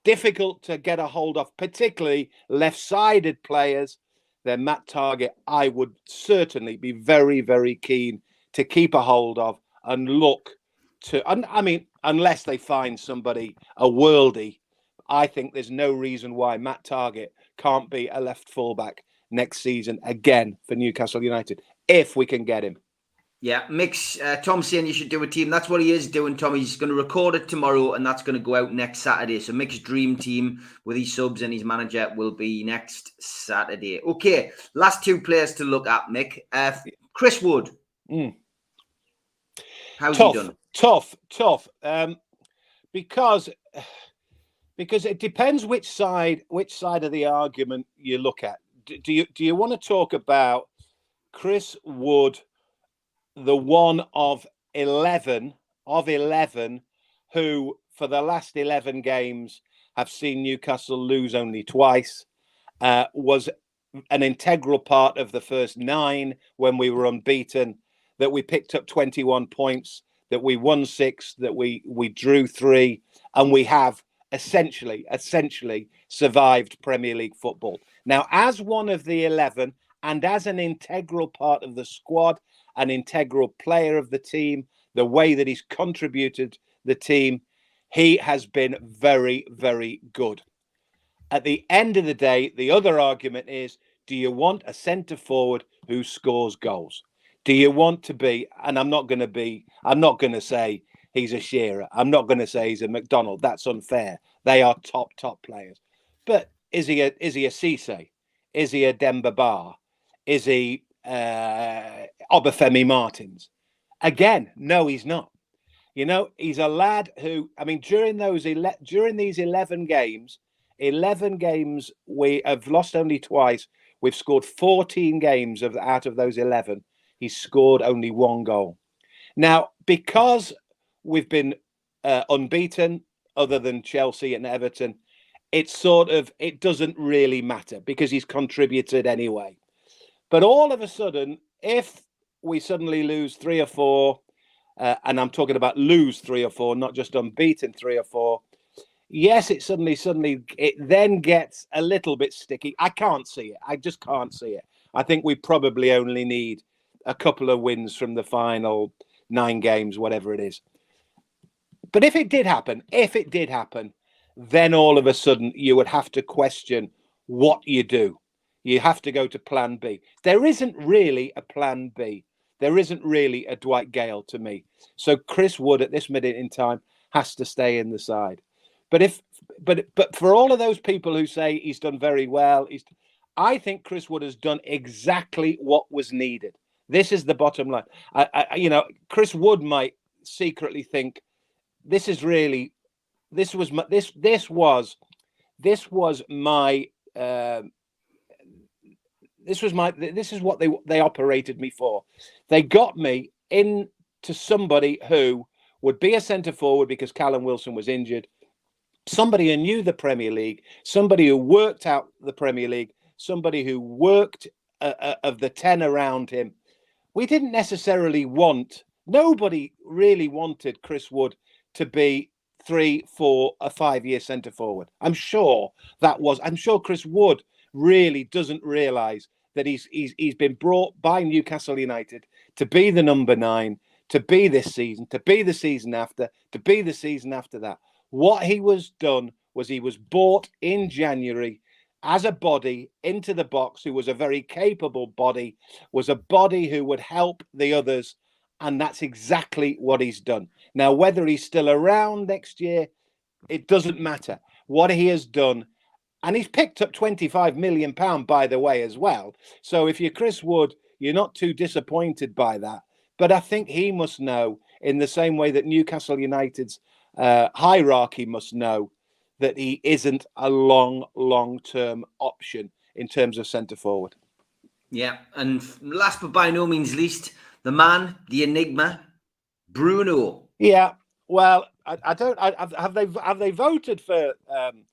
difficult to get a hold of, particularly left sided players, then Matt Targett, I would certainly be very, very keen to keep a hold of and look to. And I mean, unless they find somebody a worldy, I think there's no reason why Matt Targett can't be a left fullback next season again for Newcastle United if we can get him. Yeah, Mix, uh, Tom's saying you should do a team. That's what he is doing, Tom. He's going to record it tomorrow and that's going to go out next Saturday. So Mick's dream team with his subs and his manager will be next Saturday. Okay, last two players to look at, Mick. Uh, Chris Wood. Mm. How's tough, he done? Tough, tough. Um, because because it depends which side which side of the argument you look at. Do, do you do you want to talk about Chris Wood, the one of eleven of eleven who for the last eleven games have seen Newcastle lose only twice, uh, was an integral part of the first nine when we were unbeaten, that we picked up 21 points, that we won six, that we we drew three, and we have essentially, essentially survived Premier League football. Now, as one of the 11 and as an integral part of the squad, an integral player of the team, the way that he's contributed the team, he has been very, very good. At the end of the day, the other argument is do you want a centre forward who scores goals? Do you want to be, and I'm not going to be, I'm not going to say he's a Shearer. I'm not going to say he's a Macdonald. That's unfair. They are top, top players. But is he a is he a Cisse? Is he a Demba Ba? Is he uh, Obafemi Martins? Again, no, he's not. You know, he's a lad who, I mean, during those ele- during these eleven games, eleven games we have lost only twice. We've scored fourteen games of out of those eleven. He's scored only one goal. Now, because we've been uh, unbeaten other than Chelsea and Everton, it's sort of it doesn't really matter because he's contributed anyway. But all of a sudden, if we suddenly lose three or four, uh, and I'm talking about lose three or four, not just unbeaten three or four. Yes, it suddenly, suddenly, it then gets a little bit sticky. I can't see it. I just can't see it. I think we probably only need a couple of wins from the final nine games, whatever it is. But if it did happen, if it did happen, then all of a sudden you would have to question what you do. You have to go to plan B. There isn't really a plan B. There isn't really a Dwight Gayle to me. So Chris Wood at this minute in time has to stay in the side. But if but but for all of those people who say he's done very well, he's I think Chris Wood has done exactly what was needed. This is the bottom line. I, I you know, Chris Wood might secretly think this is really this was my, this this was this was my uh, this was my this is what they they operated me for. They got me into somebody who would be a centre forward because Callum Wilson was injured. Somebody who knew the Premier League, somebody who worked out the Premier League, somebody who worked uh, uh, of the 10 around him. We didn't necessarily want, nobody really wanted Chris Wood to be three, four, a five year centre forward. I'm sure that was, I'm sure Chris Wood really doesn't realise that he's, he's he's been brought by Newcastle United to be the number nine, to be this season, to be the season after, to be the season after that. What he was done was he was bought in January as a body into the box who was a very capable body, was a body who would help the others. And that's exactly what he's done. Now, whether he's still around next year, it doesn't matter. What he has done and he's picked up 25 million pound by the way as well. So if you're chris wood you're not too disappointed by that. But i think he must know in the same way that newcastle united's uh, hierarchy must know that he isn't a long long term option in terms of centre forward. Yeah, and last but by no means least, the man, the enigma, Bruno. yeah well i, I don't I, have they have they voted for um,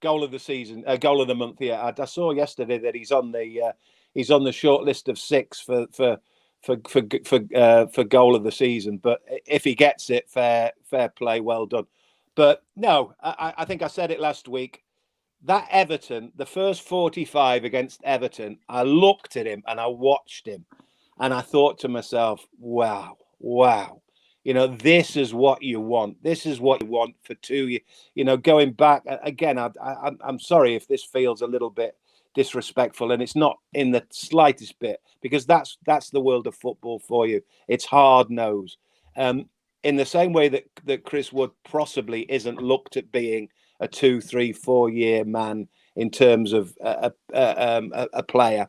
goal of the season, uh, goal of the month. Yeah, I, I saw yesterday that he's on the uh, he's on the short list of six for for for for for uh, for goal of the season. But if he gets it, fair fair play, well done. But no, I, I think I said it last week. That Everton, the first forty-five against Everton, I looked at him and I watched him, and I thought to myself, "Wow, wow." You know, this is what you want. This is what you want for two years. You know, going back again, I, I, I'm sorry if this feels a little bit disrespectful, and it's not in the slightest bit because that's that's the world of football for you. It's hard nose. Um, in the same way that that Chris Wood possibly isn't looked at being a two, three, four year man in terms of a, a, um, a, a player,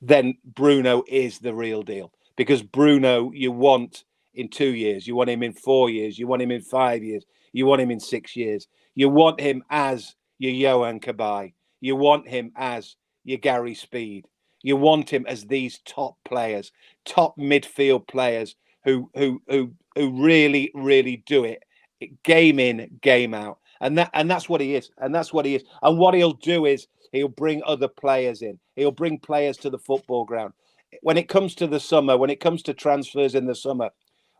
then Bruno is the real deal because Bruno, you want in two years, you want him in four years, you want him in five years, you want him in six years, you want him as your Yohan Cabaye, you want him as your Gary Speed, you want him as these top players, top midfield players who who who who really really do it, game in game out, and that and that's what he is, and that's what he is, and what he'll do is he'll bring other players in, he'll bring players to the football ground. When it comes to the summer, when it comes to transfers in the summer,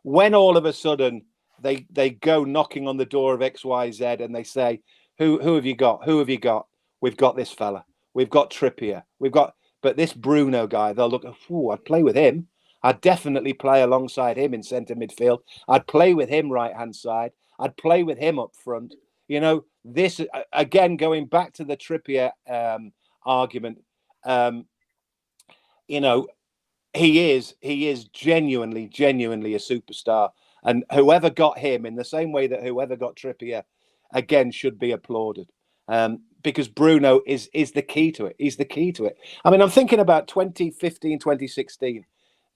when all of a sudden they they go knocking on the door of XYZ and they say, Who who have you got? Who have you got? We've got this fella. We've got Trippier. We've got but this Bruno guy, they'll look, oh, I'd play with him. I'd definitely play alongside him in centre midfield. I'd play with him right hand side. I'd play with him up front. You know, this again going back to the Trippier um, argument. Um, you know, he is he is genuinely genuinely a superstar and whoever got him in the same way that whoever got Trippier again should be applauded um, because Bruno is is the key to it he's the key to it. I mean I'm thinking about 2015 2016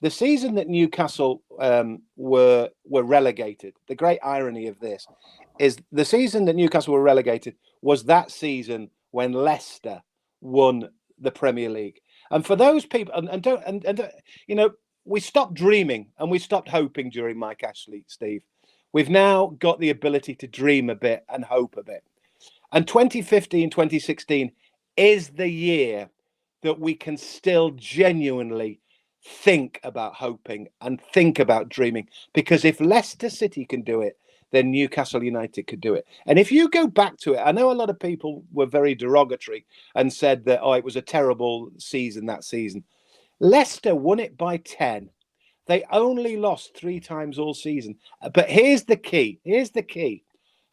the season that Newcastle um, were were relegated the great irony of this is the season that Newcastle were relegated was that season when Leicester won the Premier League and for those people, and, and don't, and, and uh, you know, we stopped dreaming and we stopped hoping during Mike Ashley, Steve. We've now got the ability to dream a bit and hope a bit. And 2015, 2016 is the year that we can still genuinely think about hoping and think about dreaming. Because if Leicester City can do it, then Newcastle United could do it. And if you go back to it, I know a lot of people were very derogatory and said that, oh, it was a terrible season that season. Leicester won it by 10. They only lost three times all season. Uh, but here's the key. Here's the key.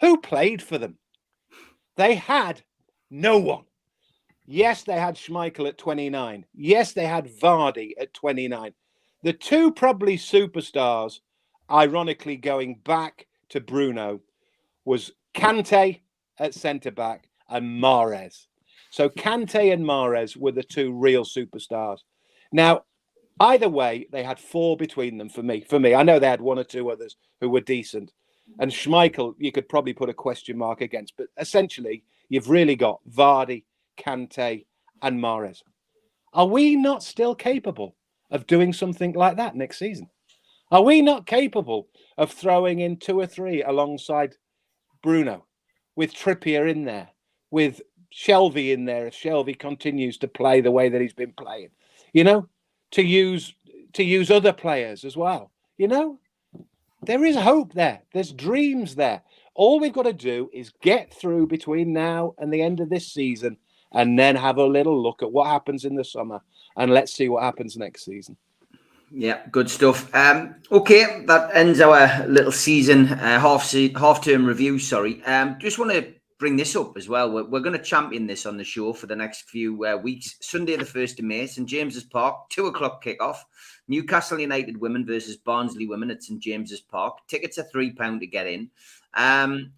Who played for them? They had no one. Yes, they had Schmeichel at 29. Yes, they had Vardy at 29. The two probably superstars, ironically going back to Bruno, was Kante at centre back and Mahrez. So Kante and Mahrez were the two real superstars. Now, either way, they had four between them for me. For me, I know they had one or two others who were decent. And Schmeichel, you could probably put a question mark against, but essentially, you've really got Vardy, Kante, and Mahrez. Are we not still capable of doing something like that next season? Are we not capable of throwing in two or three alongside Bruno, with Trippier in there, with Shelvey in there if Shelvey continues to play the way that he's been playing? You know, to use to use other players as well. You know, there is hope there. There's dreams there. All we've got to do is get through between now and the end of this season and then have a little look at what happens in the summer and let's see what happens next season. Yeah, good stuff. Um, okay, that ends our little season uh, half se- half term review. Sorry, um, just want to bring this up as well. We're, we're going to champion this on the show for the next few uh, weeks. Sunday, the first of May, St James's Park, two o'clock kickoff. Newcastle United women versus Barnsley women at St James's Park. Tickets are three pound to get in. Um,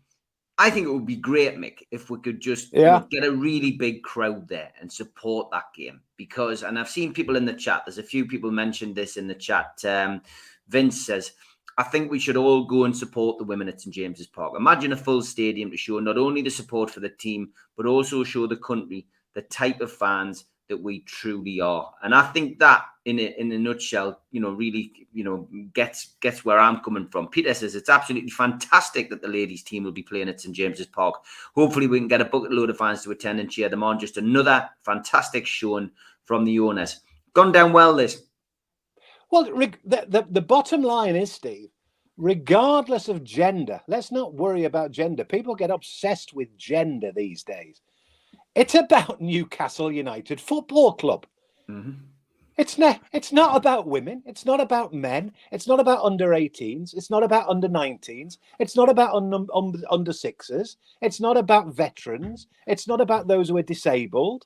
I think it would be great, Mick, if we could just you Yeah. know, get a really big crowd there and support that game. Because, and I've seen people in the chat, there's a few people mentioned this in the chat. Um, Vince says, I think we should all go and support the women at St James's Park. Imagine a full stadium to show not only the support for the team, but also show the country the type of fans that we truly are. And I think that, in a, in a nutshell, you know, really, you know, gets gets where I'm coming from. Peter says it's absolutely fantastic that the ladies' team will be playing at St James's Park. Hopefully, we can get a bucket load of fans to attend and cheer them on. Just another fantastic showing from the owners. Gone down well, this. Well, the, the, the bottom line is, Steve, regardless of gender, let's not worry about gender. People get obsessed with gender these days. It's about Newcastle United Football Club. Mm-hmm. It's not. It's not about women. It's not about men. It's not about under 18s. It's not about under 19s. It's not about un, un, under sixes. It's not about veterans. It's not about those who are disabled.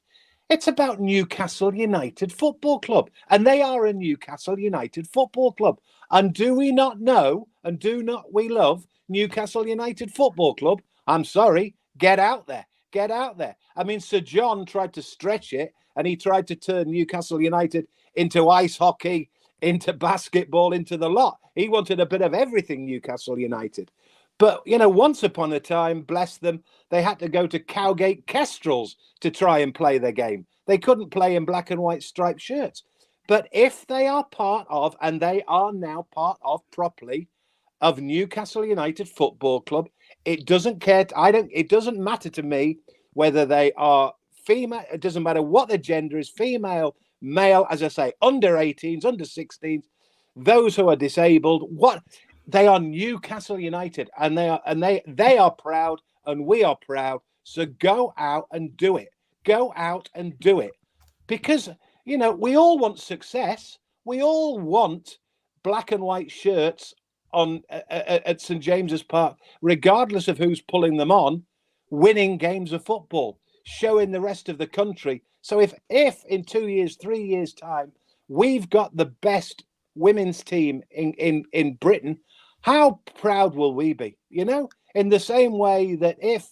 It's about Newcastle United Football Club, and they are a Newcastle United Football Club. And do we not know? And do not we love Newcastle United Football Club? I'm sorry. Get out there. Get out there. I mean, Sir John tried to stretch it, and he tried to turn Newcastle United into ice hockey, into basketball, into the lot. He wanted a bit of everything, Newcastle United. But, you know, once upon a time, bless them, they had to go to Cowgate Kestrels to try and play their game. They couldn't play in black and white striped shirts. But if they are part of, and they are now part of properly, of Newcastle United Football Club, it doesn't care. I don't, it doesn't matter to me whether they are female, it doesn't matter what their gender is, female, male, as I say, under 18s, under 16s, those who are disabled, what they are Newcastle United and they are and they they are proud and we are proud. So go out and do it. Go out and do it. Because you know, we all want success. We all want black and white shirts on uh, uh, at St James's Park, regardless of who's pulling them on, winning games of football, showing the rest of the country. So if if in two years, three years time, we've got the best women's team in in in Britain, how proud will we be? You know, in the same way that if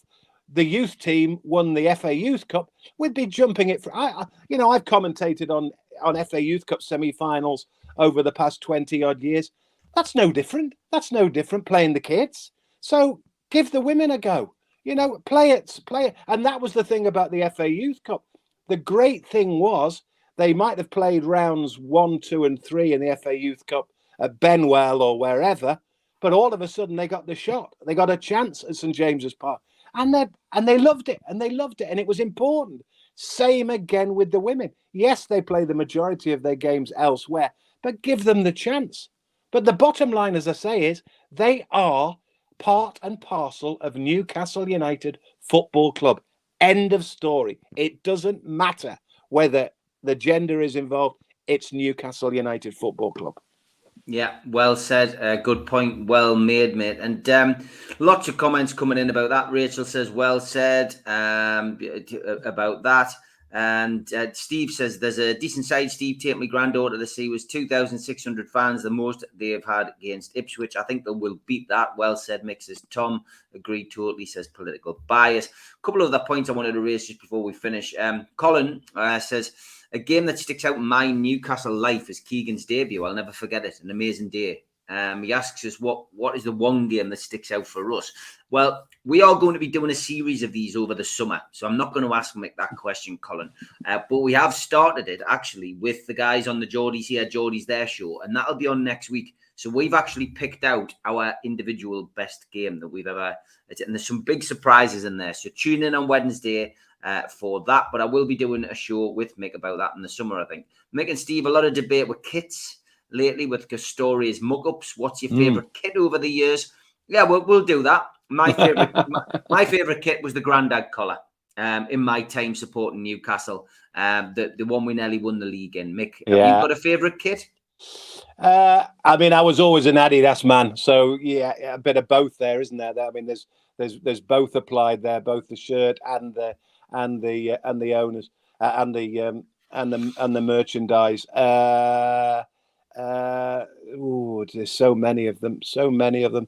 the youth team won the FA Youth Cup, we'd be jumping it for. I, I you know, I've commentated on on FA Youth Cup semi-finals over the past twenty odd years. That's no different. That's no different playing the kids. So give the women a go. You know, play it, play it. And that was the thing about the FA Youth Cup. The great thing was they might have played rounds one, two, and three in the FA Youth Cup at Benwell or wherever, but all of a sudden they got the shot. They got a chance at St James's Park, and they and they loved it, and they loved it, and it was important. Same again with the women. Yes, they play the majority of their games elsewhere, but give them the chance. But the bottom line, as I say, is they are part and parcel of Newcastle United Football Club. End of story. It doesn't matter whether the gender is involved. It's Newcastle United Football Club. Yeah, well said. Uh, good point. Well made, mate. And um, lots of comments coming in about that. Rachel says, well said um, about that. And uh, Steve says, there's a decent side. Steve, take my granddaughter to see was 2,600 fans, the most they've had against Ipswich. I think they will beat that. Well said, mixes. Tom agreed totally, says political bias. A couple of other points I wanted to raise just before we finish. Um, Colin uh, says, a game that sticks out in my Newcastle life is Keegan's debut. I'll never forget it. An amazing day. Um, he asks us what what is the one game that sticks out for us. Well, we are going to be doing a series of these over the summer, so I'm not going to ask Mick that question, Colin. Uh, but we have started it actually with the guys on the Geordies here, Geordies there show, and that'll be on next week. So we've actually picked out our individual best game that we've ever, and there's some big surprises in there. So tune in on Wednesday uh, for that. But I will be doing a show with Mick about that in the summer, I think. Mick and Steve, a lot of debate with kits lately with Castore's mug ups. What's your favorite mm. kit over the years? Yeah, we'll, we'll do that. My favorite, my, my, favorite kit was the Grandad collar. Um, in my time supporting Newcastle, um, the the one we nearly won the league in. Mick, have yeah. you got a favorite kit? Uh, I mean, I was always an Adidas man, so yeah, a bit of both there, isn't there? I mean, there's there's there's both applied there, both the shirt and the and the uh, and the owners uh, and the um, and the and the merchandise. Uh, uh, ooh, there's so many of them, so many of them.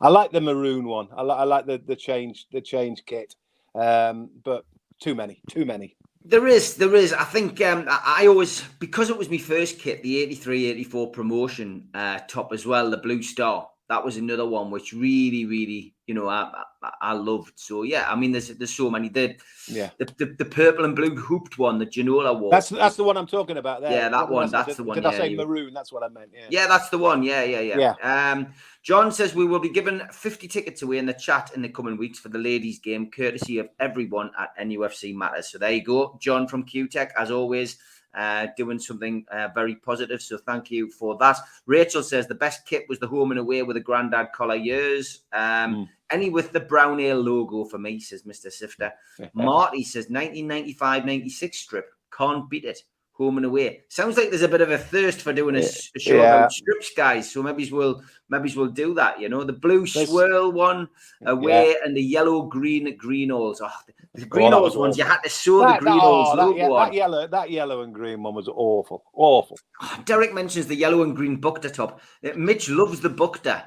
I like the maroon one. I, li- I like the the change the change kit, um, but too many, too many. There is, there is. I think um, I, I always because it was my first kit, the 83, 84 promotion uh, top as well, the Blue Star. That was another one which really, really you know, I, I, I loved. So yeah, I mean, there's there's so many. The yeah, the, the, the purple and blue hooped one, the Ginola wore. That's that's the one I'm talking about. There. Yeah, that one. That's, that's the one. Did yeah, I say maroon? That's what I meant. Yeah. Yeah, that's the one. Yeah, yeah, yeah. Yeah. Um, John says we will be giving 50 tickets away in the chat in the coming weeks for the ladies' game, courtesy of everyone at NUFC Matters. So there you go, John from QTech, as always uh, doing something uh, very positive. So thank you for that. Rachel says the best kit was the home and away with the Grandad collar years. Um, mm. Any with the brown ale logo for me, says Mr. Sifter. Marty says 1995 96 strip. Can't beat it home and away. Sounds like there's a bit of a thirst for doing a, a show yeah. about strips, guys. So maybe we'll maybe we'll do that. You know, the blue swirl one away yeah. and the yellow green green alls. Oh, the, green oh, ones you had to sew that, the green alls. Oh, that, that, yellow, that yellow and green one was awful, awful. Oh, Derek mentions the yellow and green Bukta top. Uh, Mitch loves the Bukta.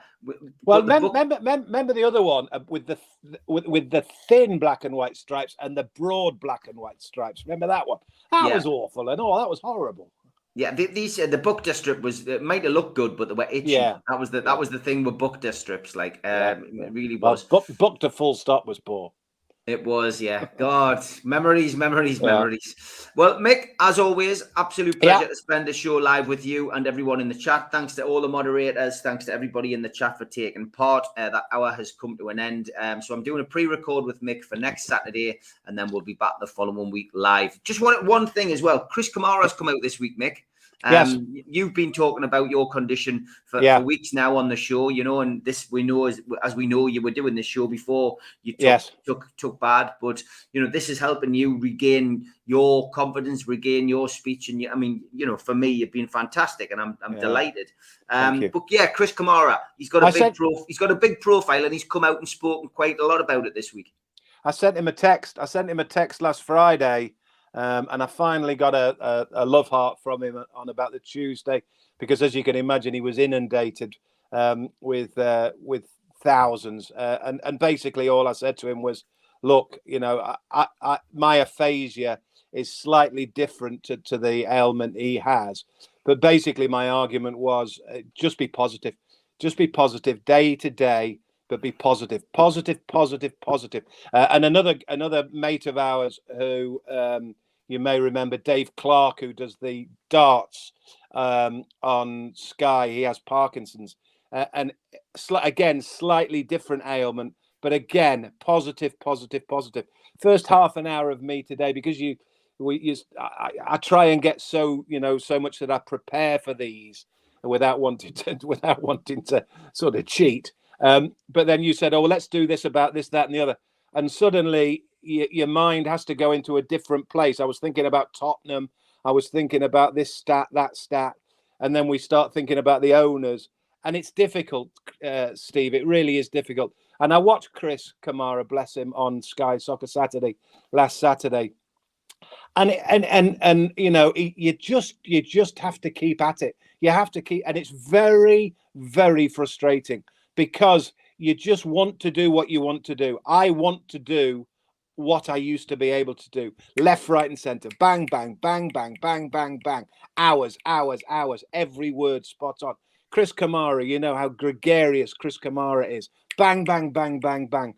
Well, mem- book... remember, mem- remember the other one uh, with the th- with, with the thin black and white stripes and the broad black and white stripes. Remember that one? That yeah. was awful, and oh, that was horrible. Yeah, the, these uh, the Bukta strip was it might have looked good, but they were itchy. Yeah, that was the that was the thing with Bukta strips. Like, um, yeah. it really was. Well, Bukta full stop was poor. It was, yeah. God, memories, memories, yeah. memories. Well, Mick, as always, absolute pleasure yeah. to spend the show live with you and everyone in the chat. Thanks to all the moderators. Thanks to everybody in the chat for taking part. Uh, that hour has come to an end. Um, so I'm doing a pre-record with Mick for next Saturday, and then we'll be back the following week live. Just one one thing as well. Chris Kamara's come out this week, Mick. Um, yes. You've been talking about your condition for, yeah. for, weeks now on the show, you know, and this we know as, as we know you were doing this show before you took, yes. took took bad, but you know this is helping you regain your confidence, regain your speech, and you, I mean, you know, for me, you've been fantastic, and I'm I'm yeah. delighted. Um, but yeah, Chris Kamara, he's got a I big said, pro, he's got a big profile, and he's come out and spoken quite a lot about it this week. I sent him a text. I sent him a text last Friday um, and I finally got a, a, a, love heart from him on about the Tuesday because, as you can imagine, he was inundated um, with uh, with thousands. Uh, and and basically, all I said to him was, "Look, you know, I, I, my aphasia is slightly different to, to the ailment he has, but basically, my argument was uh, just be positive, just be positive day to day." but be positive, positive, positive, positive. Uh, and another another mate of ours who um, you may remember Dave Clark, who does the darts um, on Sky. He has Parkinson's, uh, and sl- again, slightly different ailment, but again, positive, positive, positive. First half an hour of me today, because you we I, I I try and get so you know so much that I prepare for these without wanting to without wanting to sort of cheat. Um, but then you said, "Oh, well, let's do this about this, that, and the other," and suddenly your mind has to go into a different place. I was thinking about Tottenham. I was thinking about this stat, that stat, and then we start thinking about the owners, and it's difficult, uh, Steve. It really is difficult. And I watched Chris Kamara, bless him, on Sky Soccer Saturday last Saturday, and and and and you know you just you just have to keep at it. You have to keep, and it's very very frustrating because you just want to do what you want to do. I want to do what I used to be able to do left, right, and center. Bang, bang, bang, bang, bang, bang, bang. Hours, hours, hours. Every word spot on. Chris Kamara, you know how gregarious Chris Kamara is. Bang, bang, bang, bang, bang.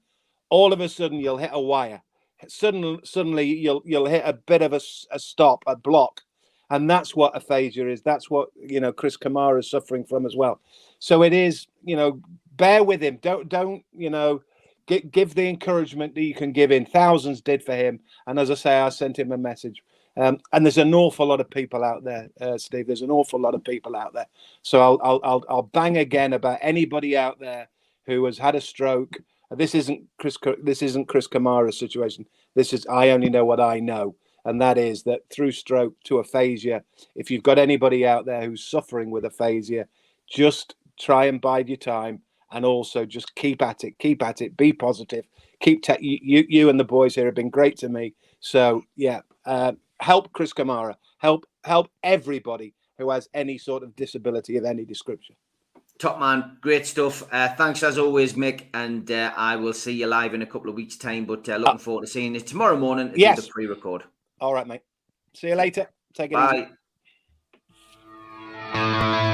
All of a sudden, you'll hit a wire. Suddenly, suddenly you'll you'll hit a bit of a, a stop, a block, and that's what aphasia is. That's what you know Chris Kamara is suffering from as well. So it is, you know, bear with him. Don't don't you know give, give the encouragement that you can give in. Thousands did for him, and as I say, I sent him a message. Um, and there's an awful lot of people out there, uh, Steve. There's an awful lot of people out there. So I'll, I'll I'll I'll bang again about anybody out there who has had a stroke. This isn't Chris. This isn't Chris Kamara's situation. This is I only know what I know, and that is that through stroke to aphasia. If you've got anybody out there who's suffering with aphasia, just try and bide your time and also just keep at it keep at it be positive keep te- you, you and the boys here have been great to me so yeah uh, help chris kamara help help everybody who has any sort of disability of any description Top man, great stuff. Uh, thanks as always, Mick, and uh, I will see you live in a couple of weeks' time. But uh, looking forward to seeing you tomorrow morning. to Yes. the pre-record. all right mate see you later take it easy Bye.